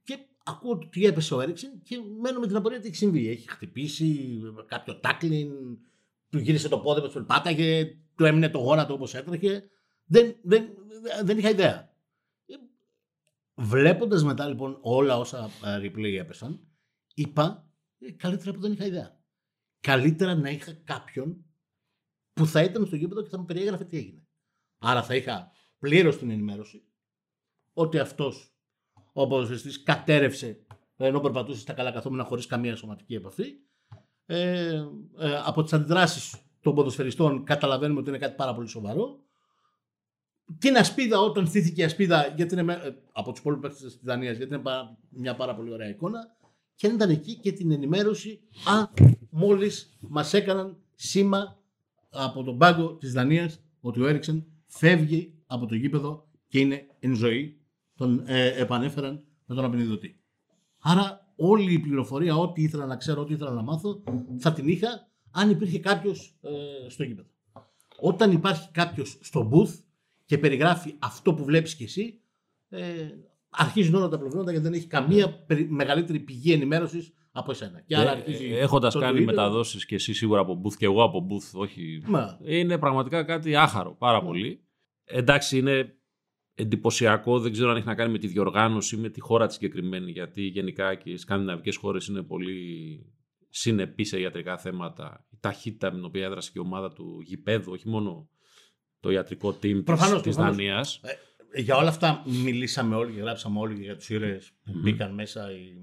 Και ακούω ότι έπεσε ο Έριξεν και μένω με την απορία τι έχει συμβεί. Έχει χτυπήσει κάποιο τάκλιν, του γύρισε το πόδι, του πάταγε, του έμεινε το γόνατο όπως έτρεχε. Δεν, δεν, δεν είχα ιδέα. Βλέποντας μετά λοιπόν όλα όσα ε, replay έπεσαν, είπα ε, καλύτερα που δεν είχα ιδέα. Καλύτερα να είχα κάποιον που θα ήταν στο γήπεδο και θα μου περιέγραφε τι έγινε. Άρα θα είχα πλήρως την ενημέρωση ότι αυτός ο ποδοσφαιριστής κατέρευσε ενώ περπατούσε στα καλά καθόμενα χωρίς καμία σωματική επαφή. Ε, ε, από τις αντιδράσεις των ποδοσφαιριστών καταλαβαίνουμε ότι είναι κάτι πάρα πολύ σοβαρό. Την ασπίδα, όταν στήθηκε η ασπίδα γιατί είναι, ε, από τους υπόλοιπους παίκτες της Δανίας, γιατί είναι μια πάρα πολύ ωραία εικόνα. Και ήταν εκεί και την ενημέρωση. Α, μόλις μας έκαναν σήμα από τον πάγκο της Δανίας ότι ο Έριξεν φεύγει από το γήπεδο και είναι εν ζωή. Τον ε, επανέφεραν με τον απεινιδωτή. Άρα όλη η πληροφορία, ό,τι ήθελα να ξέρω, ό,τι ήθελα να μάθω, θα την είχα αν υπήρχε κάποιος ε, στο γήπεδο. Όταν υπάρχει κάποιος στο booth και περιγράφει αυτό που βλέπεις κι εσύ, ε, αρχίζουν όλα τα προβλήματα γιατί δεν έχει καμία μεγαλύτερη πηγή ενημέρωσης από εσένα. Και άρα ε, Έχοντας κάνει μεταδόσεις και εσύ σίγουρα από booth και εγώ από booth, όχι. Μα. Είναι πραγματικά κάτι άχαρο πάρα πολύ. Εντάξει, είναι εντυπωσιακό. Δεν ξέρω αν έχει να κάνει με τη διοργάνωση ή με τη χώρα τη συγκεκριμένη. Γιατί γενικά και οι σκανδιναβικές χώρες είναι πολύ συνεπείς σε ιατρικά θέματα. Η ταχύτητα με την οποία έδρασε και η ομάδα του γηπέδου, όχι μόνο το ιατρικό team τη Δανίας. Ε, για όλα αυτά μιλήσαμε όλοι και γράψαμε όλοι για τους ήρωες που mm-hmm. μπήκαν μέσα η,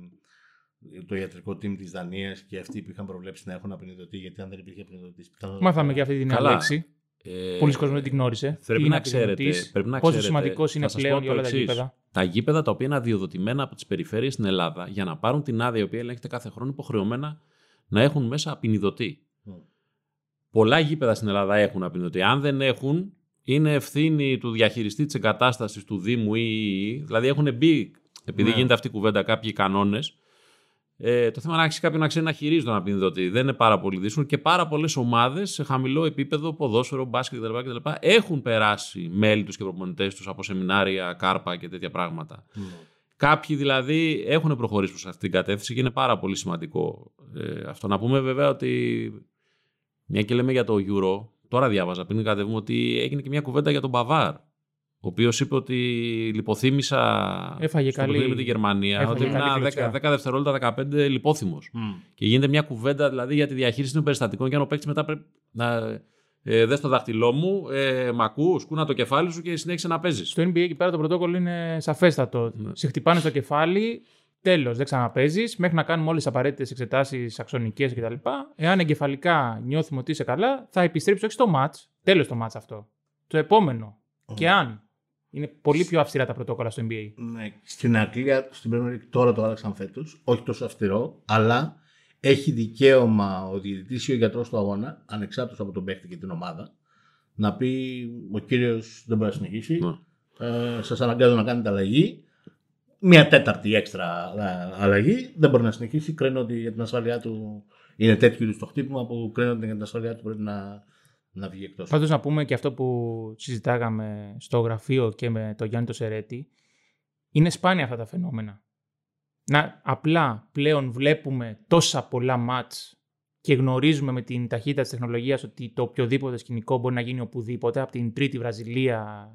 το ιατρικό team της Δανίας και αυτοί που είχαν προβλέψει να έχουν απεινιδωτή, γιατί αν δεν υπήρχε απεινιδωτή. Μάθαμε και αυτή την λέξη. Ε, Πολλοί κόσμοι δεν την γνώρισε. Πρέπει να, ξέρετε, πρέπει να πόσο σημαντικός είναι πλέον για όλα τα γήπεδα. Τα γήπεδα τα οποία είναι αδειοδοτημένα από τις περιφέρειες στην Ελλάδα για να πάρουν την άδεια η οποία ελέγχεται κάθε χρόνο υποχρεωμένα να έχουν μέσα απεινιδωτή. Mm. Πολλά γήπεδα στην Ελλάδα έχουν απεινιδωτή. Αν δεν έχουν, είναι ευθύνη του διαχειριστή της εγκατάστασης του Δήμου ή. Δηλαδή έχουν μπει, επειδή ναι. γίνεται αυτή η κουβέντα, κάποιοι κανόνες ε, το θέμα είναι να έχει κάποιον να ξέρει να χειρίζει τον απεινδυτή. Δεν είναι πάρα πολύ δύσκολο και πάρα πολλές ομάδες σε χαμηλό επίπεδο, ποδόσφαιρο, μπάσκετ κτλ. έχουν περάσει μέλη τους και προπονητές τους από σεμινάρια, κάρπα και τέτοια πράγματα. Mm. Κάποιοι δηλαδή έχουν προχωρήσει προς αυτή την κατεύθυνση και είναι πάρα πολύ σημαντικό ε, αυτό. Να πούμε βέβαια ότι μια και λέμε για το Euro, τώρα διάβαζα πριν κατεβούμε ότι έγινε και μια κουβέντα για τον Μπαβάρ ο οποίος είπε ότι λιποθύμησα Έφαγε στο καλή... με τη Γερμανία, ότι ήμουν 10, 10 δευτερόλεπτα 15 λιπόθυμος. Mm. Και γίνεται μια κουβέντα δηλαδή για τη διαχείριση των περιστατικών και αν ο παίκτης μετά πρέπει να. Ε, Δες το δάχτυλό μου, ε, μ' ακούς, σκούνα το κεφάλι σου και συνέχισε να παίζεις. Στο NBA εκεί πέρα το πρωτόκολλο είναι σαφέστατο. Mm. Σε χτυπάνε στο κεφάλι, τέλος, δεν ξαναπέζεις, μέχρι να κάνουμε όλες τις απαραίτητες εξετάσεις αξονικές κτλ. Εάν εγκεφαλικά νιώθουμε ότι είσαι καλά, θα επιστρέψεις όχι στο ματ, τέλος το ματ αυτό. Το επόμενο. Mm. Και αν είναι πολύ πιο αυστηρά τα πρωτόκολλα στο NBA. Ναι, στην Αγγλία, στην Premier τώρα το άλλαξαν φέτος. Όχι τόσο αυστηρό, αλλά έχει δικαίωμα ο διαιτητής ή ο γιατρός του αγώνα, ανεξάρτητος από τον παίχτη και την ομάδα, να πει ο κύριος δεν μπορεί να συνεχίσει. Ναι. Ε, Σας αναγκάζω να κάνετε αλλαγή. Μια τέταρτη έξτρα ε, αλλαγή. Δεν μπορεί να συνεχίσει. Κρίνω ότι για την ασφαλειά του είναι τέτοιο είδους το χτύπημα που κρίνω ότι για την ασφαλειά του πρέπει να να βγει εκτός. Πάντως να πούμε και αυτό που συζητάγαμε στο γραφείο και με τον Γιάννη το Σερέτη, είναι σπάνια αυτά τα φαινόμενα. Να, απλά πλέον βλέπουμε τόσα πολλά μάτς και γνωρίζουμε με την ταχύτητα της τεχνολογίας ότι το οποιοδήποτε σκηνικό μπορεί να γίνει οπουδήποτε, από την τρίτη Βραζιλία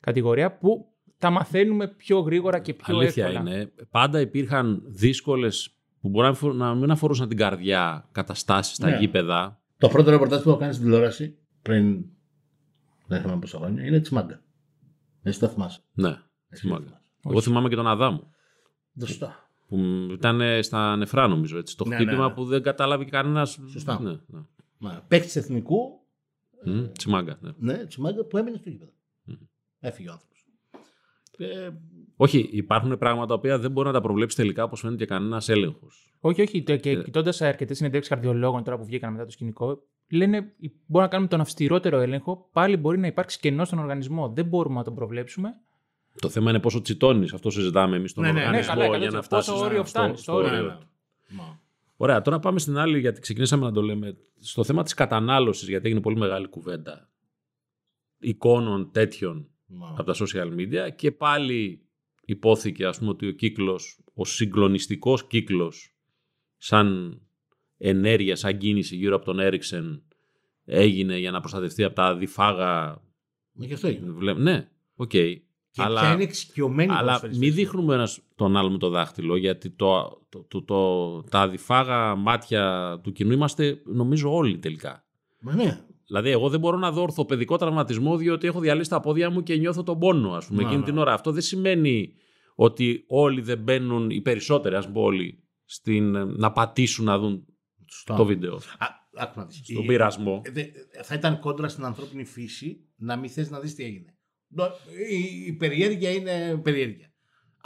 κατηγορία, που τα μαθαίνουμε πιο γρήγορα και πιο Αλήθεια εύκολα. είναι. Πάντα υπήρχαν δύσκολες που μπορεί να μην αφορούσαν την καρδιά καταστάσεις στα ναι. γήπεδα το πρώτο ρεπορτάζ που έχω κάνει στην τηλεόραση πριν δεν θυμάμαι πόσα χρόνια είναι της Μάγκα. Εσύ το θυμάσαι. Ναι, της Μάγκα. Εγώ θυμάμαι και τον Αδάμου. Σωστά. Που ήταν στα νεφρά νομίζω. Έτσι. Το ναι, χτύπημα ναι, ναι. που δεν κατάλαβε κανένας. Σωστά. Ναι, ναι. Παίκτης εθνικού. Mm, τσιμάγκα. Ναι. ναι, τσιμάγκα που έμεινε στο γήπεδο. Mm. Έφυγε ο άνθρωπος. Ε, όχι, υπάρχουν πράγματα που δεν μπορεί να τα προβλέψει τελικά όπως φαίνεται και κανένας έλεγχος. Όχι, όχι. Και ε. κοιτώντας αρκετές συνεντεύξεις καρδιολόγων τώρα που βγήκαν μετά το σκηνικό, λένε μπορεί να κάνουμε τον αυστηρότερο έλεγχο, πάλι μπορεί να υπάρξει κενό στον οργανισμό. Δεν μπορούμε να τον προβλέψουμε. Το θέμα είναι πόσο τσιτώνεις. Αυτό συζητάμε εμείς στον ναι, ναι, ναι οργανισμό ναι, καλά, για να φτάσεις. Πόσο όριο φτάνει. Στο, όριο. Ωραία, τώρα πάμε στην άλλη, γιατί ξεκινήσαμε να το λέμε. Στο θέμα της κατανάλωσης, γιατί έγινε πολύ μεγάλη κουβέντα εικόνων τέτοιων από τα social media και πάλι ειπώθηκε ας πούμε ότι ο κύκλος, ο συγκλονιστικός κύκλος σαν ενέργεια, σαν κίνηση γύρω από τον Έρικσεν έγινε για να προστατευτεί από τα αδηφάγα. Μα γι' αυτό έγινε. Βλέ- Ναι, οκ. Και Αλλά- ποια είναι εξοικειωμένοι Αλλά ποδοσφαιριστές. μην δείχνουμε ένας τον άλλο με το δάχτυλο, γιατί το, το, το, το- τα αδιφάγα μάτια του κοινού είμαστε νομίζω όλοι τελικά. Μα ναι. Δηλαδή, εγώ δεν μπορώ να δω ορθοπαιδικό τραυματισμό διότι έχω διαλύσει τα πόδια μου και νιώθω τον πόνο, ας πούμε, Ναι, εκείνη ναι. την ώρα. Αυτό δεν σημαίνει ότι όλοι δεν μπαίνουν, οι περισσότεροι, ας πούμε, όλοι, στην, να πατήσουν να δουν Σωστά. το βίντεο. Α, άκου να δεις. Στον Η- πειρασμό. Ε, δε- θα ήταν κόντρα στην ανθρώπινη φύση να μην θες να δεις τι έγινε. Νο- Η, η περιέργεια είναι περιέργεια.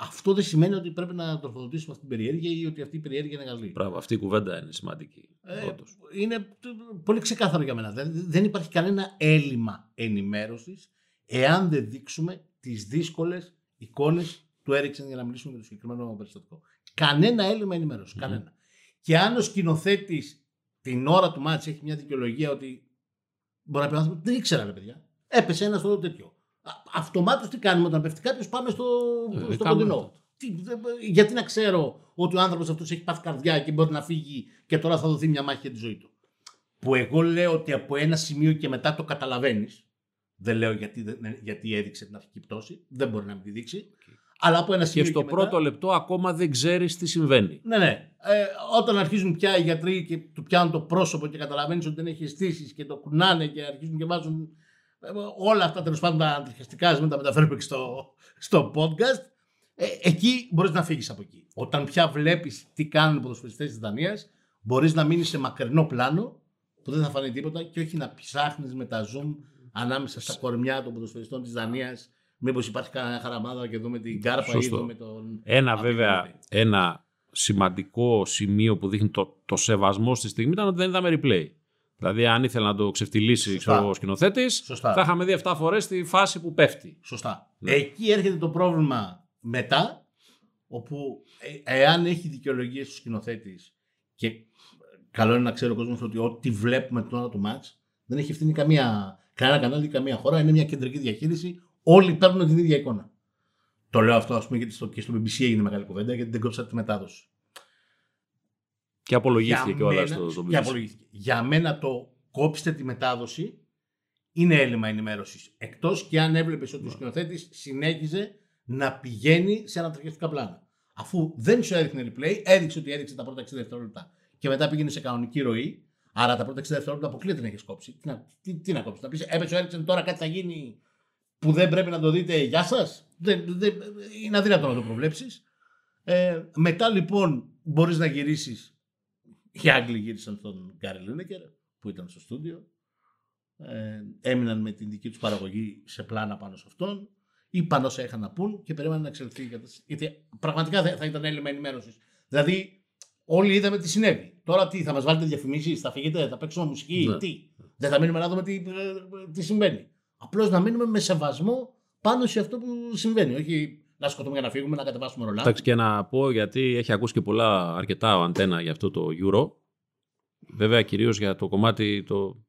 Αυτό δεν σημαίνει ότι πρέπει να τροφοδοτήσουμε αυτή την περιέργεια ή ότι αυτή η περιέργεια είναι καλή. Μπράβο, αυτή η κουβέντα είναι σημαντική. Ε, όντως. είναι τ- πολύ ξεκάθαρο για μένα. Δεν, δεν υπάρχει κανένα έλλειμμα ενημέρωσης εάν δεν δείξουμε τις δύσκολες εικόνες του Έριξεν για να μιλήσουμε για το συγκεκριμένο περιστατικό. Κανένα έλλειμμα ενημέρωσης. Μμμ. Κανένα. Και αν ο σκηνοθέτης την ώρα του μάτς έχει μια δικαιολογία ότι μπορεί να πει ο άνθρωπος, δεν ήξερα ρε παιδιά. Έπεσε ένας στο τέτοιο. Αυτομάτως τι κάνουμε όταν πέφτει κάποιος, πάμε στο, Ε, στο κάνουμε κοντινό. αυτό. Τι, δεν- γιατί να ξέρω ότι ο άνθρωπος αυτός έχει πάθει καρδιά και μπορεί να φύγει και τώρα θα δοθεί μια μάχη για τη ζωή του; Που εγώ λέω ότι από ένα σημείο και μετά το καταλαβαίνεις. Δεν λέω γιατί, δεν- γιατί έδειξε την αρχική πτώση. Δεν μπορεί να μην τη δείξει. Αλλά από ένα Και σημείο. στο μετά- πρώτο λεπτό ακόμα δεν ξέρεις τι συμβαίνει. ναι, ναι. Ε, όταν αρχίζουν πια οι γιατροί και του πιάνουν το πρόσωπο και καταλαβαίνεις ότι δεν έχει αισθήσεις και το κουνάνε και αρχίζουν και βάζουν ε, όλα αυτά τέλος πάντων τα αντριχιαστικά, μην τα μεταφέρουμε και στο, στο podcast. Ε, εκεί μπορείς να φύγεις από εκεί. Όταν πια βλέπεις τι κάνουν οι ποδοσφαιριστές της Δανίας, μπορείς να μείνεις σε μακρινό πλάνο που δεν θα φανεί τίποτα και όχι να ψάχνεις με τα zoom ανάμεσα στα κορμιά των ποδοσφαιριστών της Δανίας. Μήπως υπάρχει κανένα χαραμάδα και δούμε την κάρπα Σωστό. ή δούμε τον. Ένα Αυτή βέβαια, την- ένα σημαντικό σημείο που δείχνει το, το σεβασμό στη στιγμή ήταν ότι δεν είδαμε replay. Δηλαδή, αν ήθελε να το ξεφτυλίσει Σωστά. ξέρω, εγώ, ο σκηνοθέτης, Σωστά. θα είχαμε δει 7 φορές τη φάση που πέφτει. Σωστά. Ναι. Εκεί έρχεται το πρόβλημα μετά, όπου ε, εάν έχει δικαιολογίες του σκηνοθέτης και ε, καλό είναι να ξέρει ο κόσμος ότι ό,τι βλέπουμε την ώρα του μάτς δεν έχει ευθύνη καμία, κανένα κανάλι, καμία χώρα. Είναι μια κεντρική διαχείριση. Όλοι παίρνουν την ίδια εικόνα. Το λέω αυτό, ας πούμε, γιατί στο, και στο BBC έγινε μεγάλη κουβέντα, γιατί δεν κόψατε τη μετάδοση. Και απολογήθηκε Για και όλα μένα- στο, στο και BBC. απολογήθηκε. Για μένα το κόψτε τη μετάδοση είναι έλλειμμα ενημέρωσης. Εκτός και αν έβλεπες ότι ο σκηνοθέτης συνέχιζε να πηγαίνει σε ανατριχιαστικά πλάνα. Αφού δεν σου έδειχνε replay, έδειξε ότι έδειξε τα πρώτα 60 δευτερόλεπτα και μετά πήγαινε σε κανονική ροή. Άρα τα πρώτα 60 δευτερόλεπτα αποκλείεται να έχεις κόψει. Τι να, τι, τι να κόψεις, να πεις έπεσε ο Έριξεν, τώρα κάτι θα γίνει που δεν πρέπει να το δείτε. Γεια σας. Δεν, δεν, είναι αδύνατο να το προβλέψεις. Ε, μετά λοιπόν μπορείς να γυρίσεις οι Άγγλοι γύρισαν στον Γκάρι Λίνεκερ που ήταν στο στούντιο. Ε, έμειναν με την δική τους παραγωγή σε πλάνα πάνω σε αυτόν. Είπαν όσα είχαν να πούν και περίμεναν να εξελιχθεί η κατάσταση. Γιατί πραγματικά θα, θα ήταν έλλειμμα ενημέρωσης. Δηλαδή, όλοι είδαμε τι συνέβη. Τώρα τι, θα μας βάλετε διαφημίσεις, θα φύγετε, θα παίξουμε μουσική, Ναι. τι; Δεν θα μείνουμε να δούμε τι, ε, τι συμβαίνει. Απλώς να μείνουμε με σεβασμό πάνω σε αυτό που συμβαίνει. Όχι να σηκωθούμε για να φύγουμε, να κατεβάσουμε ρολά. Εντάξει και να πω γιατί έχει ακούσει και πολλά αρκετά ο Αντένα για αυτό το Euro. Βέβαια κυρίως για το κομμάτι το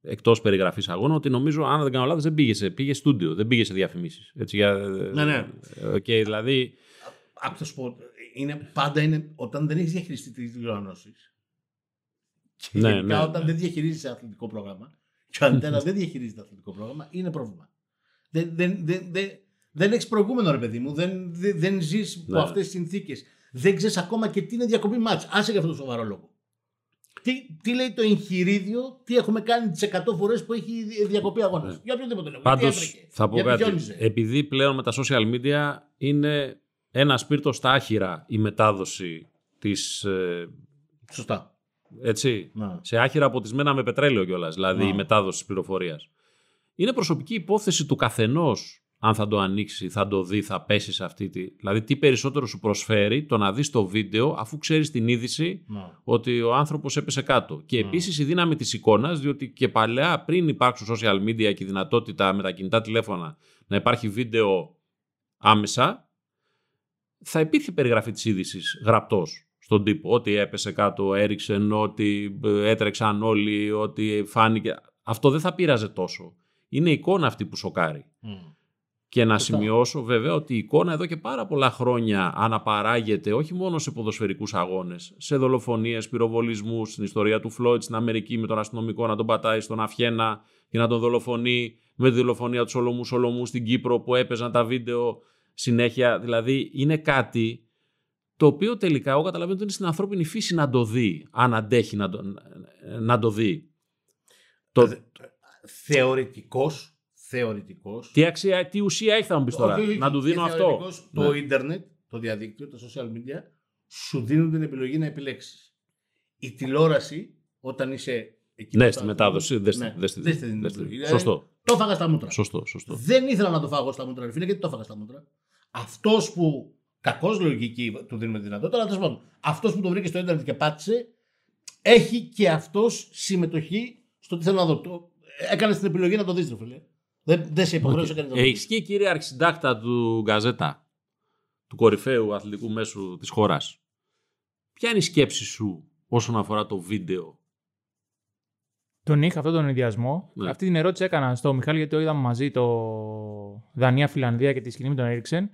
εκτός περιγραφής αγώνα ότι νομίζω αν δεν κάνω λάθος δεν πήγε σε, πήγε στούντιο, δεν πήγε σε διαφημίσεις. Έτσι, για, Ναι, ναι. Οκ, δηλαδή Άκου θα σου πω, είναι, πάντα είναι όταν δεν έχεις διαχειριστεί τις διοργανώσεις. Και Ναι, γενικά ναι, όταν ναι. δεν διαχειρίζεσαι αθλητικό πρόγραμμα και ο Αντένας δεν διαχειρίζεται αθλητικό πρόγραμμα, είναι πρόβλημα. Δεν, δεν, δεν, δεν, δεν έχεις προηγούμενο ρε παιδί μου, δεν, δεν, δεν ζεις Ναι. από αυτές τις συνθήκες. Δεν ξέρεις ακόμα και τι είναι διακοπή μάτς. Άσε για αυτό το σοβαρό λόγο. Τι, τι λέει το εγχειρίδιο, τι έχουμε κάνει τις 100 φορές που έχει διακοπή αγώνας. Ναι. Για οποιοδήποτε λόγο. Πάντως γιατί έβρεχε, θα πω γιατί κάτι. γιόνιζε. Επειδή πλέον με τα social media είναι ένα σπίρτο στα άχυρα η μετάδοση της, ε, Σωστά. έτσι, Να. σε άχυρα αποτισμένα με πετρέλαιο κιόλας, δηλαδή Α. η μετάδοση της πληροφορίας. Είναι προσωπική υπόθεση του καθενός αν θα το ανοίξει, θα το δει, θα πέσει σε αυτή τη. Δηλαδή, τι περισσότερο σου προσφέρει το να δεις το βίντεο αφού ξέρεις την είδηση Να. ότι ο άνθρωπος έπεσε κάτω. Και Mm. επίσης η δύναμη της εικόνας, διότι και παλαιά πριν υπάρξουν social media και η δυνατότητα με τα κινητά τηλέφωνα να υπάρχει βίντεο άμεσα, θα υπήρχε περιγραφή της είδησης γραπτός στον τύπο. Ότι έπεσε κάτω, έριξεν, ότι ε, έτρεξαν όλοι, ότι φάνηκε. Αυτό δεν θα πείραζε τόσο. Είναι η εικόνα αυτή που σοκάρει. Μμ. Και να Σωστά. σημειώσω βέβαια ότι η εικόνα εδώ και πάρα πολλά χρόνια αναπαράγεται όχι μόνο σε ποδοσφαιρικούς αγώνες, σε δολοφονίες, πυροβολισμούς, στην ιστορία του Φλόιτ στην Αμερική με τον αστυνομικό να τον πατάει στον Αφιένα και να τον δολοφονεί, με τη δολοφονία του Σολομού Σολομού στην Κύπρο που έπαιζαν τα βίντεο συνέχεια. Δηλαδή είναι κάτι το οποίο τελικά εγώ καταλαβαίνω ότι είναι στην ανθρώπινη φύση να το δει, αν αντέχει να το, να το δει. Το, Θεωρητικός, θεωρητικός. τι, αξία, τι ουσία έχει θα μου πεις τώρα, Όχι, όχι, να του και δίνω αυτό; θεωρητικός, Το Ναι. ίντερνετ, το διαδίκτυο, τα social media σου δίνουν την επιλογή να επιλέξεις. Η τηλεόραση, όταν είσαι εκεί Ναι, μπροστά στη σου, μετάδοση, δεν στη- ναι, δεν στη- δεν στη δίνει δεν στη- επιλογή. Ε, Σωστό, Το έφαγα στα μούτρα. σωστό, σωστό. Δεν ήθελα να το φάγω στα μούτρα, ρε φίλε, γιατί το έφαγα στα μούτρα. Αυτός που κακώ λογική του δίνουμε τη δυνατότητα, αλλά τέλος πάντων, αυτός που το βρήκε στο Ιντερνετ και πάτησε, έχει και αυτός συμμετοχή στο τι θέλω να δω. Το... Έκανες την επιλογή να το δεις, ρε φίλε. Δεν, δεν σε υποχρέωσε κανεί να το Ε, δει. ισχύει κύριε αρχισυντάκτα του Γκαζέτα, του κορυφαίου αθλητικού μέσου της χώρας. Ποια είναι η σκέψη σου όσον αφορά το βίντεο; Τον είχα αυτόν τον ενδιασμό. Ναι. Αυτή την ερώτηση έκανα στο Μιχάλη γιατί το είδαμε μαζί το Δανία-Φιλανδία και τη σκηνή με τον Έριξεν.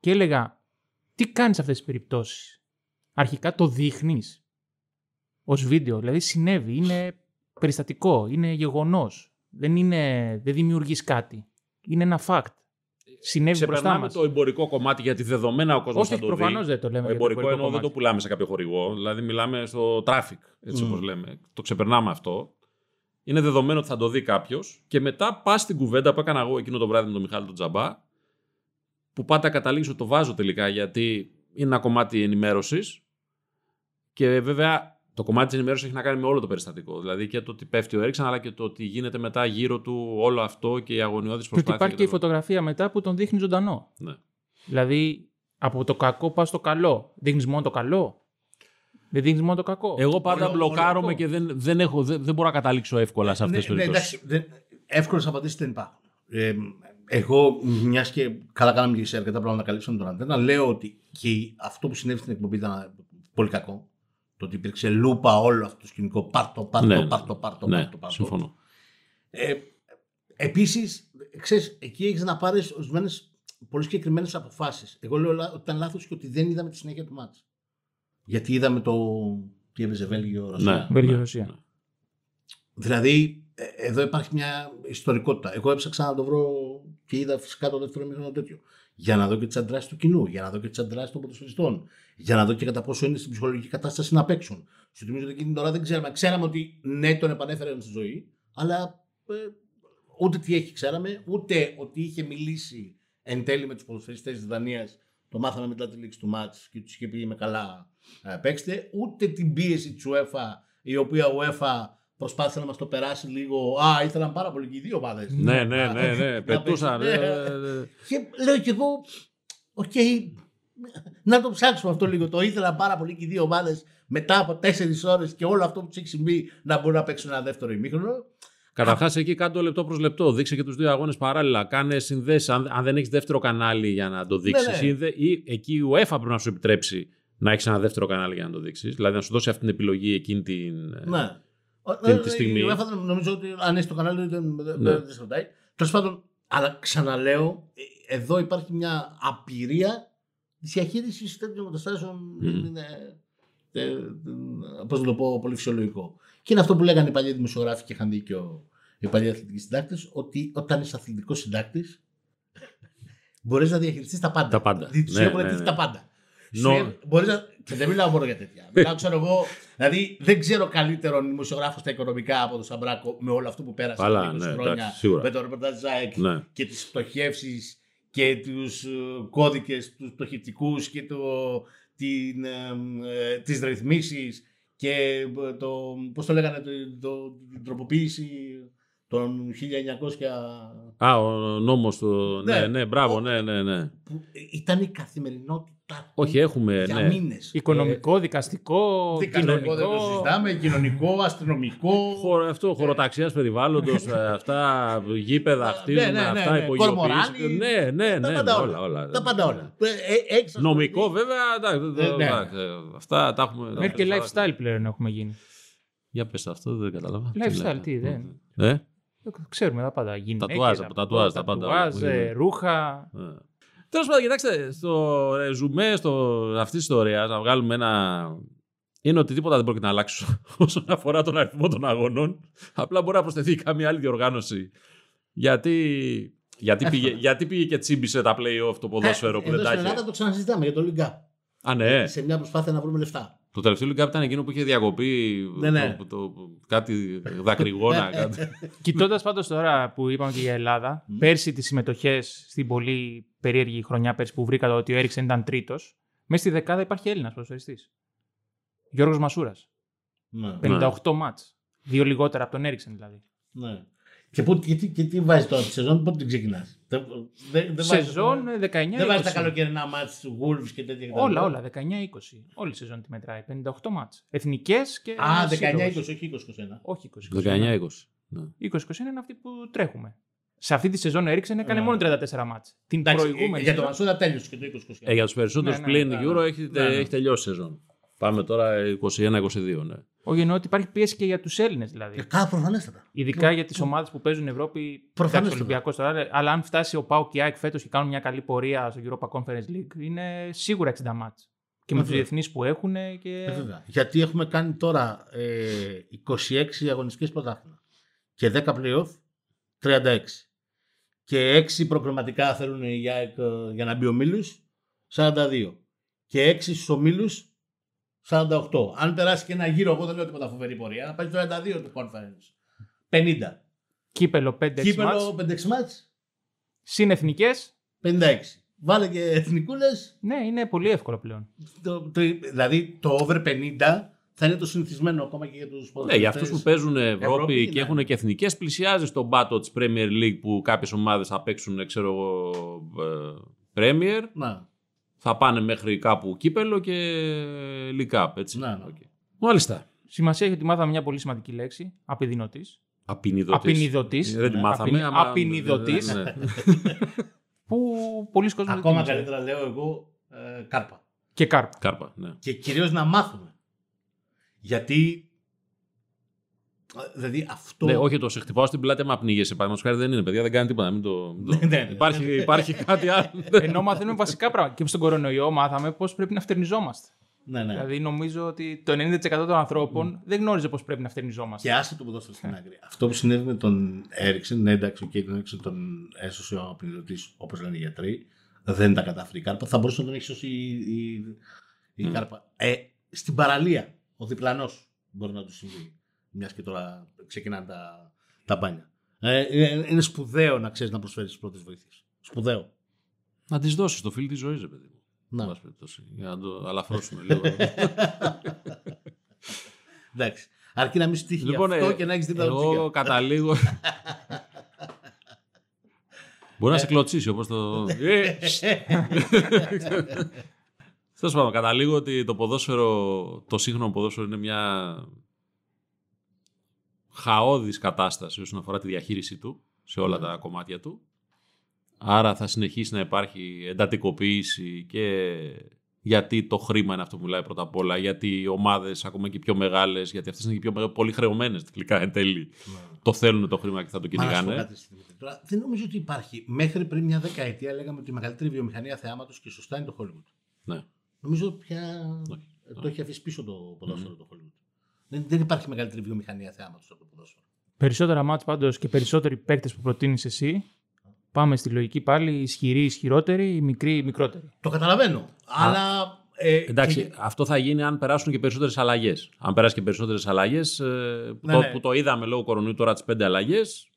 Και έλεγα, τι κάνεις σε αυτές τις περιπτώσεις; Αρχικά το δείχνεις ως βίντεο. Δηλαδή συνέβη, είναι περιστατικό, είναι γεγονός. Δεν, είναι, δεν δημιουργείς κάτι. Είναι ένα fact. Συνέβη μπροστά Ξεπερνάμε μας. το εμπορικό κομμάτι γιατί δεδομένα ο κόσμος Όχι, θα το προφανώς δει. δεν το λέμε. Το για το εμπορικό εννοώ δεν κομμάτι. το πουλάμε σε κάποιο χορηγό. Δηλαδή μιλάμε στο traffic, έτσι Μμμ. όπως λέμε. Το ξεπερνάμε αυτό. Είναι δεδομένο ότι θα το δει κάποιος και μετά πας στην κουβέντα που έκανα εγώ εκείνο το βράδυ με τον Μιχάλη τον Τζαμπά. Που πάντα καταλήξω το βάζω τελικά γιατί είναι ένα κομμάτι ενημέρωσης. Και βέβαια το κομμάτι της ενημέρωσης έχει να κάνει με όλο το περιστατικό. Δηλαδή και το ότι πέφτει ο Έριξαν, αλλά και το ότι γίνεται μετά γύρω του όλο αυτό και η αγωνιώδης Και ότι προσπάθεια. υπάρχει και η κτλ. φωτογραφία μετά που τον δείχνει ζωντανό. Ναι. Δηλαδή, από το κακό πας στο καλό. Δείχνεις μόνο το καλό. Δεν δείχνεις μόνο το κακό. Εγώ πάντα Όλο- μπλοκάρομαι όλο- και δεν, δεν, έχω, δεν, δεν μπορώ να καταλήξω εύκολα σε αυτές τις ναι, ναι, περιπτώσεις. εντάξει, εύκολες απαντήσεις δεν υπάρχουν. Ε, εγώ, μιας και καλά κάναμε και σε αρκετά πράγματα να καλύψουμε τον αντένα, λέω ότι και αυτό που συνέβη στην εκπομπή ήταν πολύ κακό. Το ότι υπήρξε λούπα όλο αυτό το σκηνικό. Πάρτο, πάρτο, Ναι, ναι. πάρτο, πάρτο, ναι, πάρτο, πάρτο. συμφωνώ. Ε, Επίσης, ξέρεις, εκεί έχεις να πάρεις ορισμένες πολύ συγκεκριμένες αποφάσεις. Εγώ λέω λα- ότι ήταν λάθος και ότι δεν είδαμε τη συνέχεια του μάτς. Γιατί είδαμε το. Τι έπαιζε Βέλγιο, Ρωσία. Ναι, Βέλγιο-Ρωσία. ναι. Δηλαδή, ε, εδώ υπάρχει μια ιστορικότητα. Εγώ έψαξα να το βρω και είδα φυσικά το δεύτερο μήχρονο τέτοιο. Για να δω και τις αντιδράσεις του κοινού, για να δω και τις αντιδράσεις των ποδοσφαιριστών, για να δω και κατά πόσο είναι στην ψυχολογική κατάσταση να παίξουν. Σου θυμίζω ότι εκείνη την ώρα δεν ξέραμε. Ξέραμε ότι ναι, τον επανέφεραν στη ζωή, αλλά ε, ούτε τι έχει ξέραμε, ούτε ότι είχε μιλήσει εν τέλει με τους ποδοσφαιριστές της Δανίας. Το μάθαμε μετά τη λήξη του ματς και τους είχε πει με καλά ε, παίξτε, ούτε την πίεση της UEFA, η οποία UEFA προσπάθησε να μας το περάσει λίγο. Α, ήθελαν πάρα πολύ και οι δύο ομάδες. Ναι, ναι, ναι, ναι. Πετούσαν. ε, ε, ε, Και λέω κι εγώ, οκ, να το ψάξουμε αυτό λίγο. Το ήθελαν πάρα πολύ και οι δύο ομάδες μετά από τέσσερις ώρες και όλο αυτό που τους έχει συμβεί να μπορούν να παίξουν ένα δεύτερο ημίχρονο. Καταρχάς, εκεί κάτω λεπτό προς λεπτό. Δείξε και τους δύο αγώνες παράλληλα. Κάνε συνδέσεις. Αν, αν δεν έχεις δεύτερο κανάλι για να το δείξεις, Ναι, ναι. ή εκεί η UEFA πρέπει να σου επιτρέψει να έχεις ένα δεύτερο κανάλι για να το δείξεις. Δηλαδή να σου δώσει αυτή την επιλογή εκείνη την. Ναι. Την- Ε, τη στιγμή. Η UEFA δεν- νομίζω ότι αν έχει το κανάλι δεν, δεν, Ναι. δεν σε ρωτάει. Τέλο πάντων, αλλά ξαναλέω, ε, εδώ υπάρχει μια απειρία τη διαχείριση τέτοιων καταστάσεων. Μμμ. Είναι, ε, ε, πώς να το πω, πολύ φυσιολογικό. Και είναι αυτό που λέγανε οι παλιοί δημοσιογράφοι και είχαν δίκιο οι παλιοί αθλητικοί συντάκτε, ότι όταν είσαι αθλητικό συντάκτη, μπορεί να διαχειριστεί τα πάντα. Τα πάντα. Δηλαδή, σου Ναι, έχουν ναι, αιτήσει ναι. τα πάντα. Νο- Σου μπορείς να... Και δεν μιλάω μόνο για τέτοια. Μιλάω, ξέρω εγώ, δηλαδή δεν ξέρω καλύτερον δημοσιογράφος στα οικονομικά από τον Σαμπράκο με όλο αυτό που πέρασε Καλά, από 20 ναι, χρόνια εντάξει, σίγουρα. με το ρεπορτάζ Ζάεκ Ναι. και τις πτωχεύσεις και τους ε, κώδικες, τους πτωχευτικούς και το, την, ε, ε, τις ρυθμίσεις και ε, το, πώς το λέγανε, το, το, την τροποποίηση των 1900 Α, ο νόμος του. Ναι, Ναι. ναι, μπράβο, Ο- ναι, ναι, ναι. που ήταν η καθημερινότητά του Όχι, έχουμε. για Ναι. μήνες. Οικονομικό, δικαστικό, Δικαστικό δεν το κοινωνικό. συζητάμε, κοινωνικό, αστυνομικό. Χωρο, αυτό, χωροταξίας περιβάλλοντος, αυτά, γήπεδα, Ναι, χτίζουμε, ναι, ναι, αυτά, ναι. υπογειοποίηση. Κορμοράνι. Ναι, ναι, Τα ναι, πάντα ναι, όλα. όλα, όλα. Τα πάντα όλα. Ε, ε, έχεις Νομικό ασχοληθεί. βέβαια, εντάξει, Ε, ναι. εντάξει, ε, αυτά τα έχουμε. Μέχρι και lifestyle πλέον έχουμε γίνει. Για πες αυτό, δεν κατάλαβα. Lifestyle, λέγαμε. τι, δεν. Ε, Ξέρουμε τα πάντα. Γυναίκες, Τατουάζ, τα- από τατουάζ, τα πάντα. τατουάζ, όλα. ε, ρούχα. Ναι. Τέλος πάντων, κοιτάξτε, στο ρεζουμέ στο, αυτή της ιστορίας, να βγάλουμε ένα. Είναι ότι τίποτα δεν πρόκειται να αλλάξει όσον αφορά τον αριθμό των αγωνών. Απλά μπορεί να προσθεθεί καμία άλλη διοργάνωση. Γιατί, γιατί, πήγε, γιατί πήγε και τσίμπησε τα play-off το ποδόσφαιρο που Ε, Εδώ δεν τα στην είχε; Ελλάδα το ξανασυζητάμε για το League Cup. Α, ναι. Σε μια προσπάθεια να βρούμε λεφτά. Το τελευταίο League Cup ήταν εκείνο που είχε διακοπεί Ναι, ναι. Το, το, κάτι δακρυγόνα. κάτι. Κοιτώντας πάντως τώρα που είπαμε και για Ελλάδα, πέρσι τις συμμετοχές στην πολύ περίεργη χρονιά πέρσι που βρήκα ότι ο Έριξεν ήταν τρίτος, μέσα στη δεκάδα υπάρχει Έλληνας ποδοσφαιριστής. Γιώργος Μασούρας. Ναι. 58 μάτς. Δύο λιγότερα από τον Έριξεν δηλαδή. ναι. Και, πού, και, τι, και τι βάζεις τώρα τη σεζόν, πότε την ξεκινάς; Δεν, δεν, δεν Σεζόν βάζεις- 19-20. Δεν βάζεις τα καλοκαιρινά μάτς του Wolves και τέτοια. κτλ. Όλα, όλα. 19-20. Όλη η σεζόν τη μετράει. 58 μάτς. Εθνικές και. Α, 19-20, σύλλογος. όχι 20-21. Όχι 20. 19-20. Ναι. 20-21 είναι αυτή που τρέχουμε. Σε αυτή τη σεζόν ο Έριξεν έκανε Ναι. μόνο 34 μάτς. Την Εντάξει, προηγούμενη. για τον σεζόν- Μασούρα τέλειωσε και το 20-21. Ε, για τους περισσότερους Ναι, ναι, πλήν ναι, Euro ναι. έχει, Ναι, ναι. έχει τελειώσει η σεζόν. Πάμε τώρα 21-22, ναι. Όχι, εννοώ ότι υπάρχει πίεση και για τους Έλληνες δηλαδή. Ε, Κάπου προφανέστατα. Ειδικά για τις ομάδες που παίζουν Ευρώπη. Προφανώς Εντάξει, Ολυμπιακός τώρα. Αλλά αν φτάσει ο Πάο και η ΑΕΚ φέτος και κάνουν μια καλή πορεία στο Europa Conference League, είναι σίγουρα 60 μάτς. Και με τους Βέβαια. διεθνείς που έχουν. Και... Ε, βέβαια. Γιατί έχουμε κάνει τώρα ε, 26 αγωνιστικές πρωτάθλημα και 10 playoff 36. Και 6 προκριματικά θέλουν για, ε, για να μπει ο Μίλους 42. Και 6 στους ομίλους 48. Αν περάσει και ένα γύρο, εγώ δεν λέω τίποτα φοβερή πορεία, να πάει στο 32 του conference. 50. Κύπελο 5-6 μάτς. Κύπελο 5-6 μάτς, Συν εθνικέ. 56. Βάλε και εθνικούλες. Ναι, είναι πολύ εύκολο πλέον. Το, το, δηλαδή το over 50 θα είναι το συνηθισμένο ακόμα και για τους Ναι, για αυτούς που παίζουν Ευρώπη, Ευρώπη, και ναι. έχουν και εθνικές, πλησιάζει στον πάτο της Premier League που κάποιες ομάδες θα παίξουν, ξέρω εγώ, ε, Premier. Να. Θα πάνε μέχρι κάπου κύπελο και League Cup, έτσι. Ναι, ναι. Οκ. Μάλιστα. Σημασία έχει ότι μάθαμε μια πολύ σημαντική λέξη. Απειδηνωτή. Απινιδωτής. Απινιδωτής. Δεν τη Ναι. μάθαμε. Απινι- άμα- απινιδωτής. Ναι, ναι. Που πολλοί κόσμοι δεν Ακόμα την ήξεραν. καλύτερα λέω εγώ ε, κάρπα. Και κάρπα. Κάρπα, ναι. Και κυρίως να μάθουμε. Γιατί ε, δηλαδή αυτό... Ναι, όχι, το σε χτυπάω στην πλάτη, μα πνίγεσαι. Παραδείγματος χάρη δεν είναι, παιδιά, δεν κάνει τίποτα. Μην το, μην το- Ναι, ναι, ναι. υπάρχει, υπάρχει κάτι άλλο. Ενώ μαθαίνουμε βασικά πράγματα. Και στον κορονοϊό μάθαμε πώς πρέπει να φτερνιζόμαστε. ναι, ναι. Δηλαδή νομίζω ότι το 90% των ανθρώπων δεν γνώριζε πώς πρέπει να φτερνιζόμαστε. Και άσε το ποδόσφαιρο στην άκρη. Αυτό που συνέβη με τον Έριξεν, ναι, εντάξει, okay, τον Έριξεν τον έσωσε ο απειλωτής, όπως λένε οι γιατροί. Δεν τα κατάφερε η κάρπα. Θα μπορούσε να τον έχει σώσει η, η, η Mm. κάρπα. Ε, στην παραλία, ο διπλανός μπορεί να του συμβεί. Μιας και τώρα ξεκινάνε τα, τα μπάνια. Ε, ε, είναι σπουδαίο να ξέρεις να προσφέρεις τις πρώτες βοήθειες. Σπουδαίο. Να τη δώσεις το φίλο της ζωής, παιδί μου. Να. Εν πάση περιπτώσει, Για να το αλαφρώσουμε λίγο. Εντάξει. Αρκεί να μην σου τύχει Λοιπόν, αυτό ε, και να έχεις δίπλα το Εγώ τσιγάρο. καταλήγω. Μπορεί να σε κλωτσίσει όπως το... Ε, Τέλος πάντων, καταλήγω ότι το ποδόσφαιρο, το σύγχρονο ποδόσφαιρο είναι μια χαόδης κατάσταση όσον αφορά τη διαχείρισή του σε όλα τα κομμάτια του. Άρα θα συνεχίσει να υπάρχει εντατικοποίηση και γιατί το χρήμα είναι αυτό που μιλάει πρώτα απ' όλα, γιατί οι ομάδες ακόμα και οι πιο μεγάλες, γιατί αυτές είναι και οι πιο μεγα- πολύ χρεωμένες τελικά εν τέλει, το θέλουν το χρήμα και θα το Μα να σου πω κυνηγάνε. κάτι, Δημήτρη. Τώρα, δεν νομίζω ότι υπάρχει. Μέχρι πριν μια δεκαετία λέγαμε ότι η μεγαλύτερη βιομηχανία θεάματος και σωστά είναι το Hollywood. Ναι. Νομίζω πια Όχι. το έχει αφήσει πίσω το ποδόσφαιρο το Hollywood. Δεν, δεν υπάρχει μεγαλύτερη βιομηχανία θεάματος από το ποδόσφαιρο. Περισσότερα μάτς πάντως και περισσότεροι παίκτες που προτείνεις εσύ. Πάμε στη λογική πάλι. Ισχυροί, ισχυρότεροι, μικροί, μικρότεροι. Το καταλαβαίνω. Αλλά. Ε, Εντάξει, και- αυτό θα γίνει αν περάσουν και περισσότερες αλλαγές. Αν περάσει και περισσότερες αλλαγές, που, Ναι, το, ναι. που το είδαμε λόγω κορονοϊού τώρα τις πέντε αλλαγές.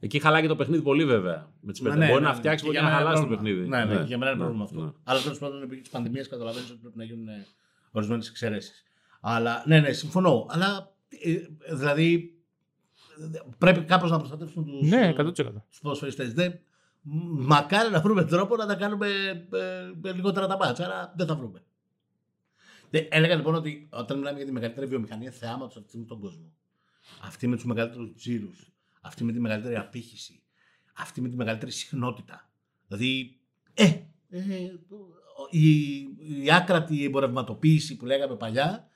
Εκεί χαλάει και το παιχνίδι πολύ βέβαια. Με τις Ναι, πέντε. ναι, μπορεί ναι, να ναι. φτιάξει, Και μπορεί για να μένα χαλάσει το πρόβλημα. παιχνίδι. Ναι, ναι, για μένα είναι ναι, πρόβλημα αυτό. ναι. Αλλά τέλος πάντων, επί της πανδημίας καταλαβαίνεις ότι πρέπει να γίνουν ορισμένες εξαιρέσεις. Αλλά ναι, ναι, συμφωνώ. Αλλά ε, δηλαδή πρέπει κάπως να προστατεύσουν τους Ναι, 100%. τους ποδοσφαιριστές. Δεν, μ- μακάρι να βρούμε τρόπο να τα κάνουμε ε, με λιγότερα τα μάτια, αλλά δεν θα βρούμε. Ε, έλεγα λοιπόν ότι όταν μιλάμε για τη μεγαλύτερη βιομηχανία θεάματος αυτή τη στιγμή στον κόσμο, αυτή με τους μεγαλύτερους τζίρους, αυτή με τη μεγαλύτερη απήχηση, αυτή με τη μεγαλύτερη συχνότητα. Δηλαδή, ε, ε, η, η άκρατη εμπορευματοποίηση που λέγαμε παλιά ε,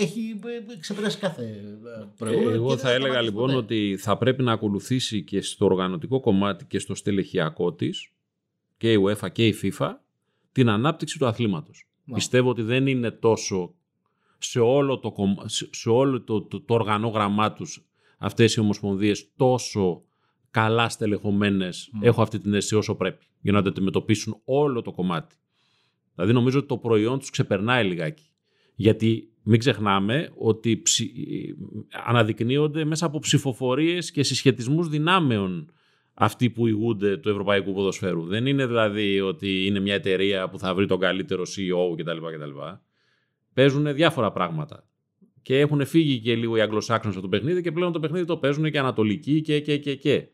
έχει ε, ξεπεράσει κάθε ε, προηγούμενο. και Εγώ δεν θα έλεγα σταματήσει λοιπόν ποτέ. ότι θα πρέπει να ακολουθήσει και στο οργανωτικό κομμάτι και στο στελεχειακό της και η UEFA και η FIFA την ανάπτυξη του αθλήματος. Ναι. Πιστεύω ότι δεν είναι τόσο σε όλο το, κομμα- σε- σε όλο το, το, το οργανόγραμμά τους αυτές οι ομοσπονδίες τόσο καλά στελεχωμένες, Μμ. έχω αυτή την αίσθηση όσο πρέπει, για να το αντιμετωπίσουν όλο το κομμάτι. Δηλαδή νομίζω ότι το προϊόν τους ξεπερνάει λιγάκι. Γιατί μην ξεχνάμε ότι ψη... αναδεικνύονται μέσα από ψηφοφορίες και συσχετισμούς δυνάμεων αυτοί που ηγούνται του ευρωπαϊκού ποδοσφαίρου. Δεν είναι δηλαδή ότι είναι μια εταιρεία που θα βρει τον καλύτερο CEO κτλ. κτλ. Παίζουν διάφορα πράγματα. Και έχουν φύγει και λίγο οι Αγγλοσάξονες από το παιχνίδι και πλέον το παιχνίδι το παίζουν και Ανατολικοί και, και, και, και.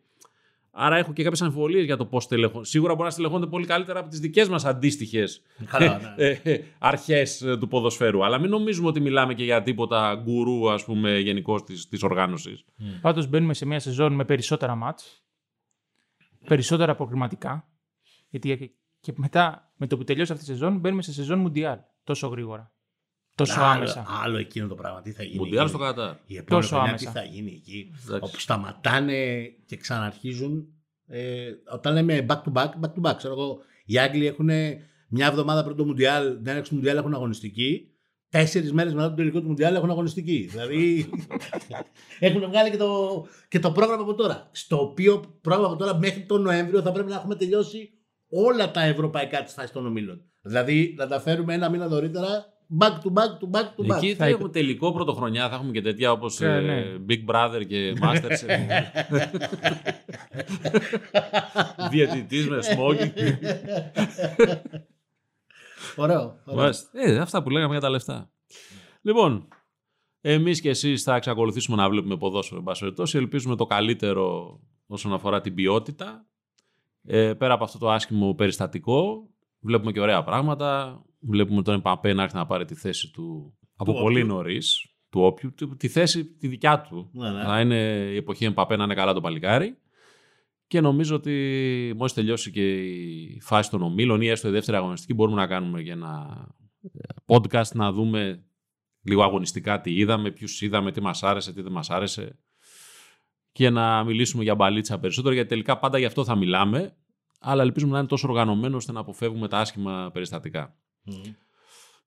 Άρα έχω και κάποιες αμφιβολίες για το πώς στελεχώνται. Σίγουρα μπορεί να στελεχώνται πολύ καλύτερα από τις δικές μας αντίστοιχες Καλά, ναι. αρχές ε, του ποδοσφαίρου. Αλλά μην νομίζουμε ότι μιλάμε και για τίποτα γκουρού, ας πούμε, γενικώ της οργάνωσης. Πάντως μπαίνουμε σε μια σεζόν με περισσότερα μάτς, περισσότερα προκριματικά, γιατί και μετά με το που τελειώσει αυτή η σεζόν μπαίνουμε σε σεζόν Μουντιάλ τόσο γρήγορα, τόσο άλλο, άμεσα. άλλο εκείνο το πράγμα. Τι θα γίνει. Μουντιάλ εκεί; στο Κατάρ. Η επόμενη Τόσο χρονιά άμεσα. τι θα γίνει εκεί; Εντάξει. Όπου σταματάνε και ξαναρχίζουν. Ε, όταν λέμε back to back, back to back. Ξέρω εγώ, οι Άγγλοι έχουν μια εβδομάδα πριν το Μουντιάλ, την έναρξη του Μουντιάλ έχουν αγωνιστική. Τέσσερις μέρες μετά το τελικό του Μουντιάλ έχουν αγωνιστική. δηλαδή έχουν βγάλει και το, και το πρόγραμμα από τώρα. Στο οποίο πρόγραμμα από τώρα μέχρι τον Νοέμβριο θα πρέπει να έχουμε τελειώσει όλα τα ευρωπαϊκά της φάση των ομίλων. Δηλαδή να τα φέρουμε ένα μήνα νωρίτερα back to back to back to back. Εκεί θα Θα έχουμε τελικό πρωτοχρονιά, θα έχουμε και τέτοια όπως Ε, ναι. Big Brother και Masters. Διαιτητής με smoking. Ωραίο. ωραίο. Μάλιστα. Ε, αυτά που λέγαμε για τα λεφτά. Λοιπόν, εμείς και εσείς θα εξακολουθήσουμε να βλέπουμε ποδόσφαιρο, εν πάση περιπτώσει. Ελπίζουμε το καλύτερο όσον αφορά την ποιότητα. Ε, πέρα από αυτό το άσχημο περιστατικό, βλέπουμε και ωραία πράγματα. Βλέπουμε τον Εμπαπέ να έρθει να πάρει τη θέση του από Του πολύ όποιου. νωρίς. Του όποιου, τη- τη θέση τη δικιά του. Ναι, ναι. Θα είναι η εποχή Εμπαπέ να είναι καλά το παλικάρι. Και νομίζω ότι μόλις τελειώσει και η φάση των ομίλων ή έστω η δεύτερη αγωνιστική, μπορούμε να κάνουμε και ένα ε, podcast να δούμε λίγο αγωνιστικά τι είδαμε, ποιους είδαμε, τι μας άρεσε, τι δεν μας άρεσε. Και να μιλήσουμε για μπαλίτσα περισσότερο, γιατί τελικά πάντα γι' αυτό θα μιλάμε. Αλλά ελπίζουμε να είναι τόσο οργανωμένο ώστε να αποφεύγουμε τα άσχημα περιστατικά. Μμ.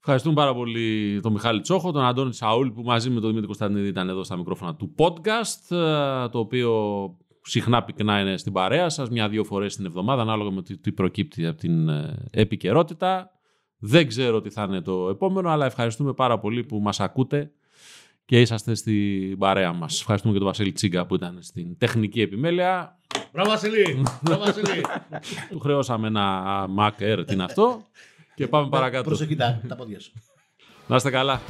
Ευχαριστούμε πάρα πολύ τον Μιχάλη Τσόχο, τον Αντώνη Τσαούλ που μαζί με τον Δημήτρη Κωνσταντινίδη ήταν εδώ στα μικρόφωνα του podcast, ε, το οποίο συχνά πυκνά είναι στην παρέα σας, μια-δύο φορές την εβδομάδα, ανάλογα με τι τι προκύπτει από την ε, επικαιρότητα. Δεν ξέρω τι θα είναι το επόμενο, αλλά ευχαριστούμε πάρα πολύ που μας ακούτε και είσαστε στην παρέα μας. Ευχαριστούμε και τον Βασίλη Τσίγκα που ήταν στην τεχνική επιμέλεια. Μπράβο Βασιλή! Μπράβο Βασιλή! Του χρεώσαμε ένα Mac Air, τι είναι αυτό. Και πάμε παρακάτω. Προσοχή τα, τα πόδια σου. Να είστε καλά.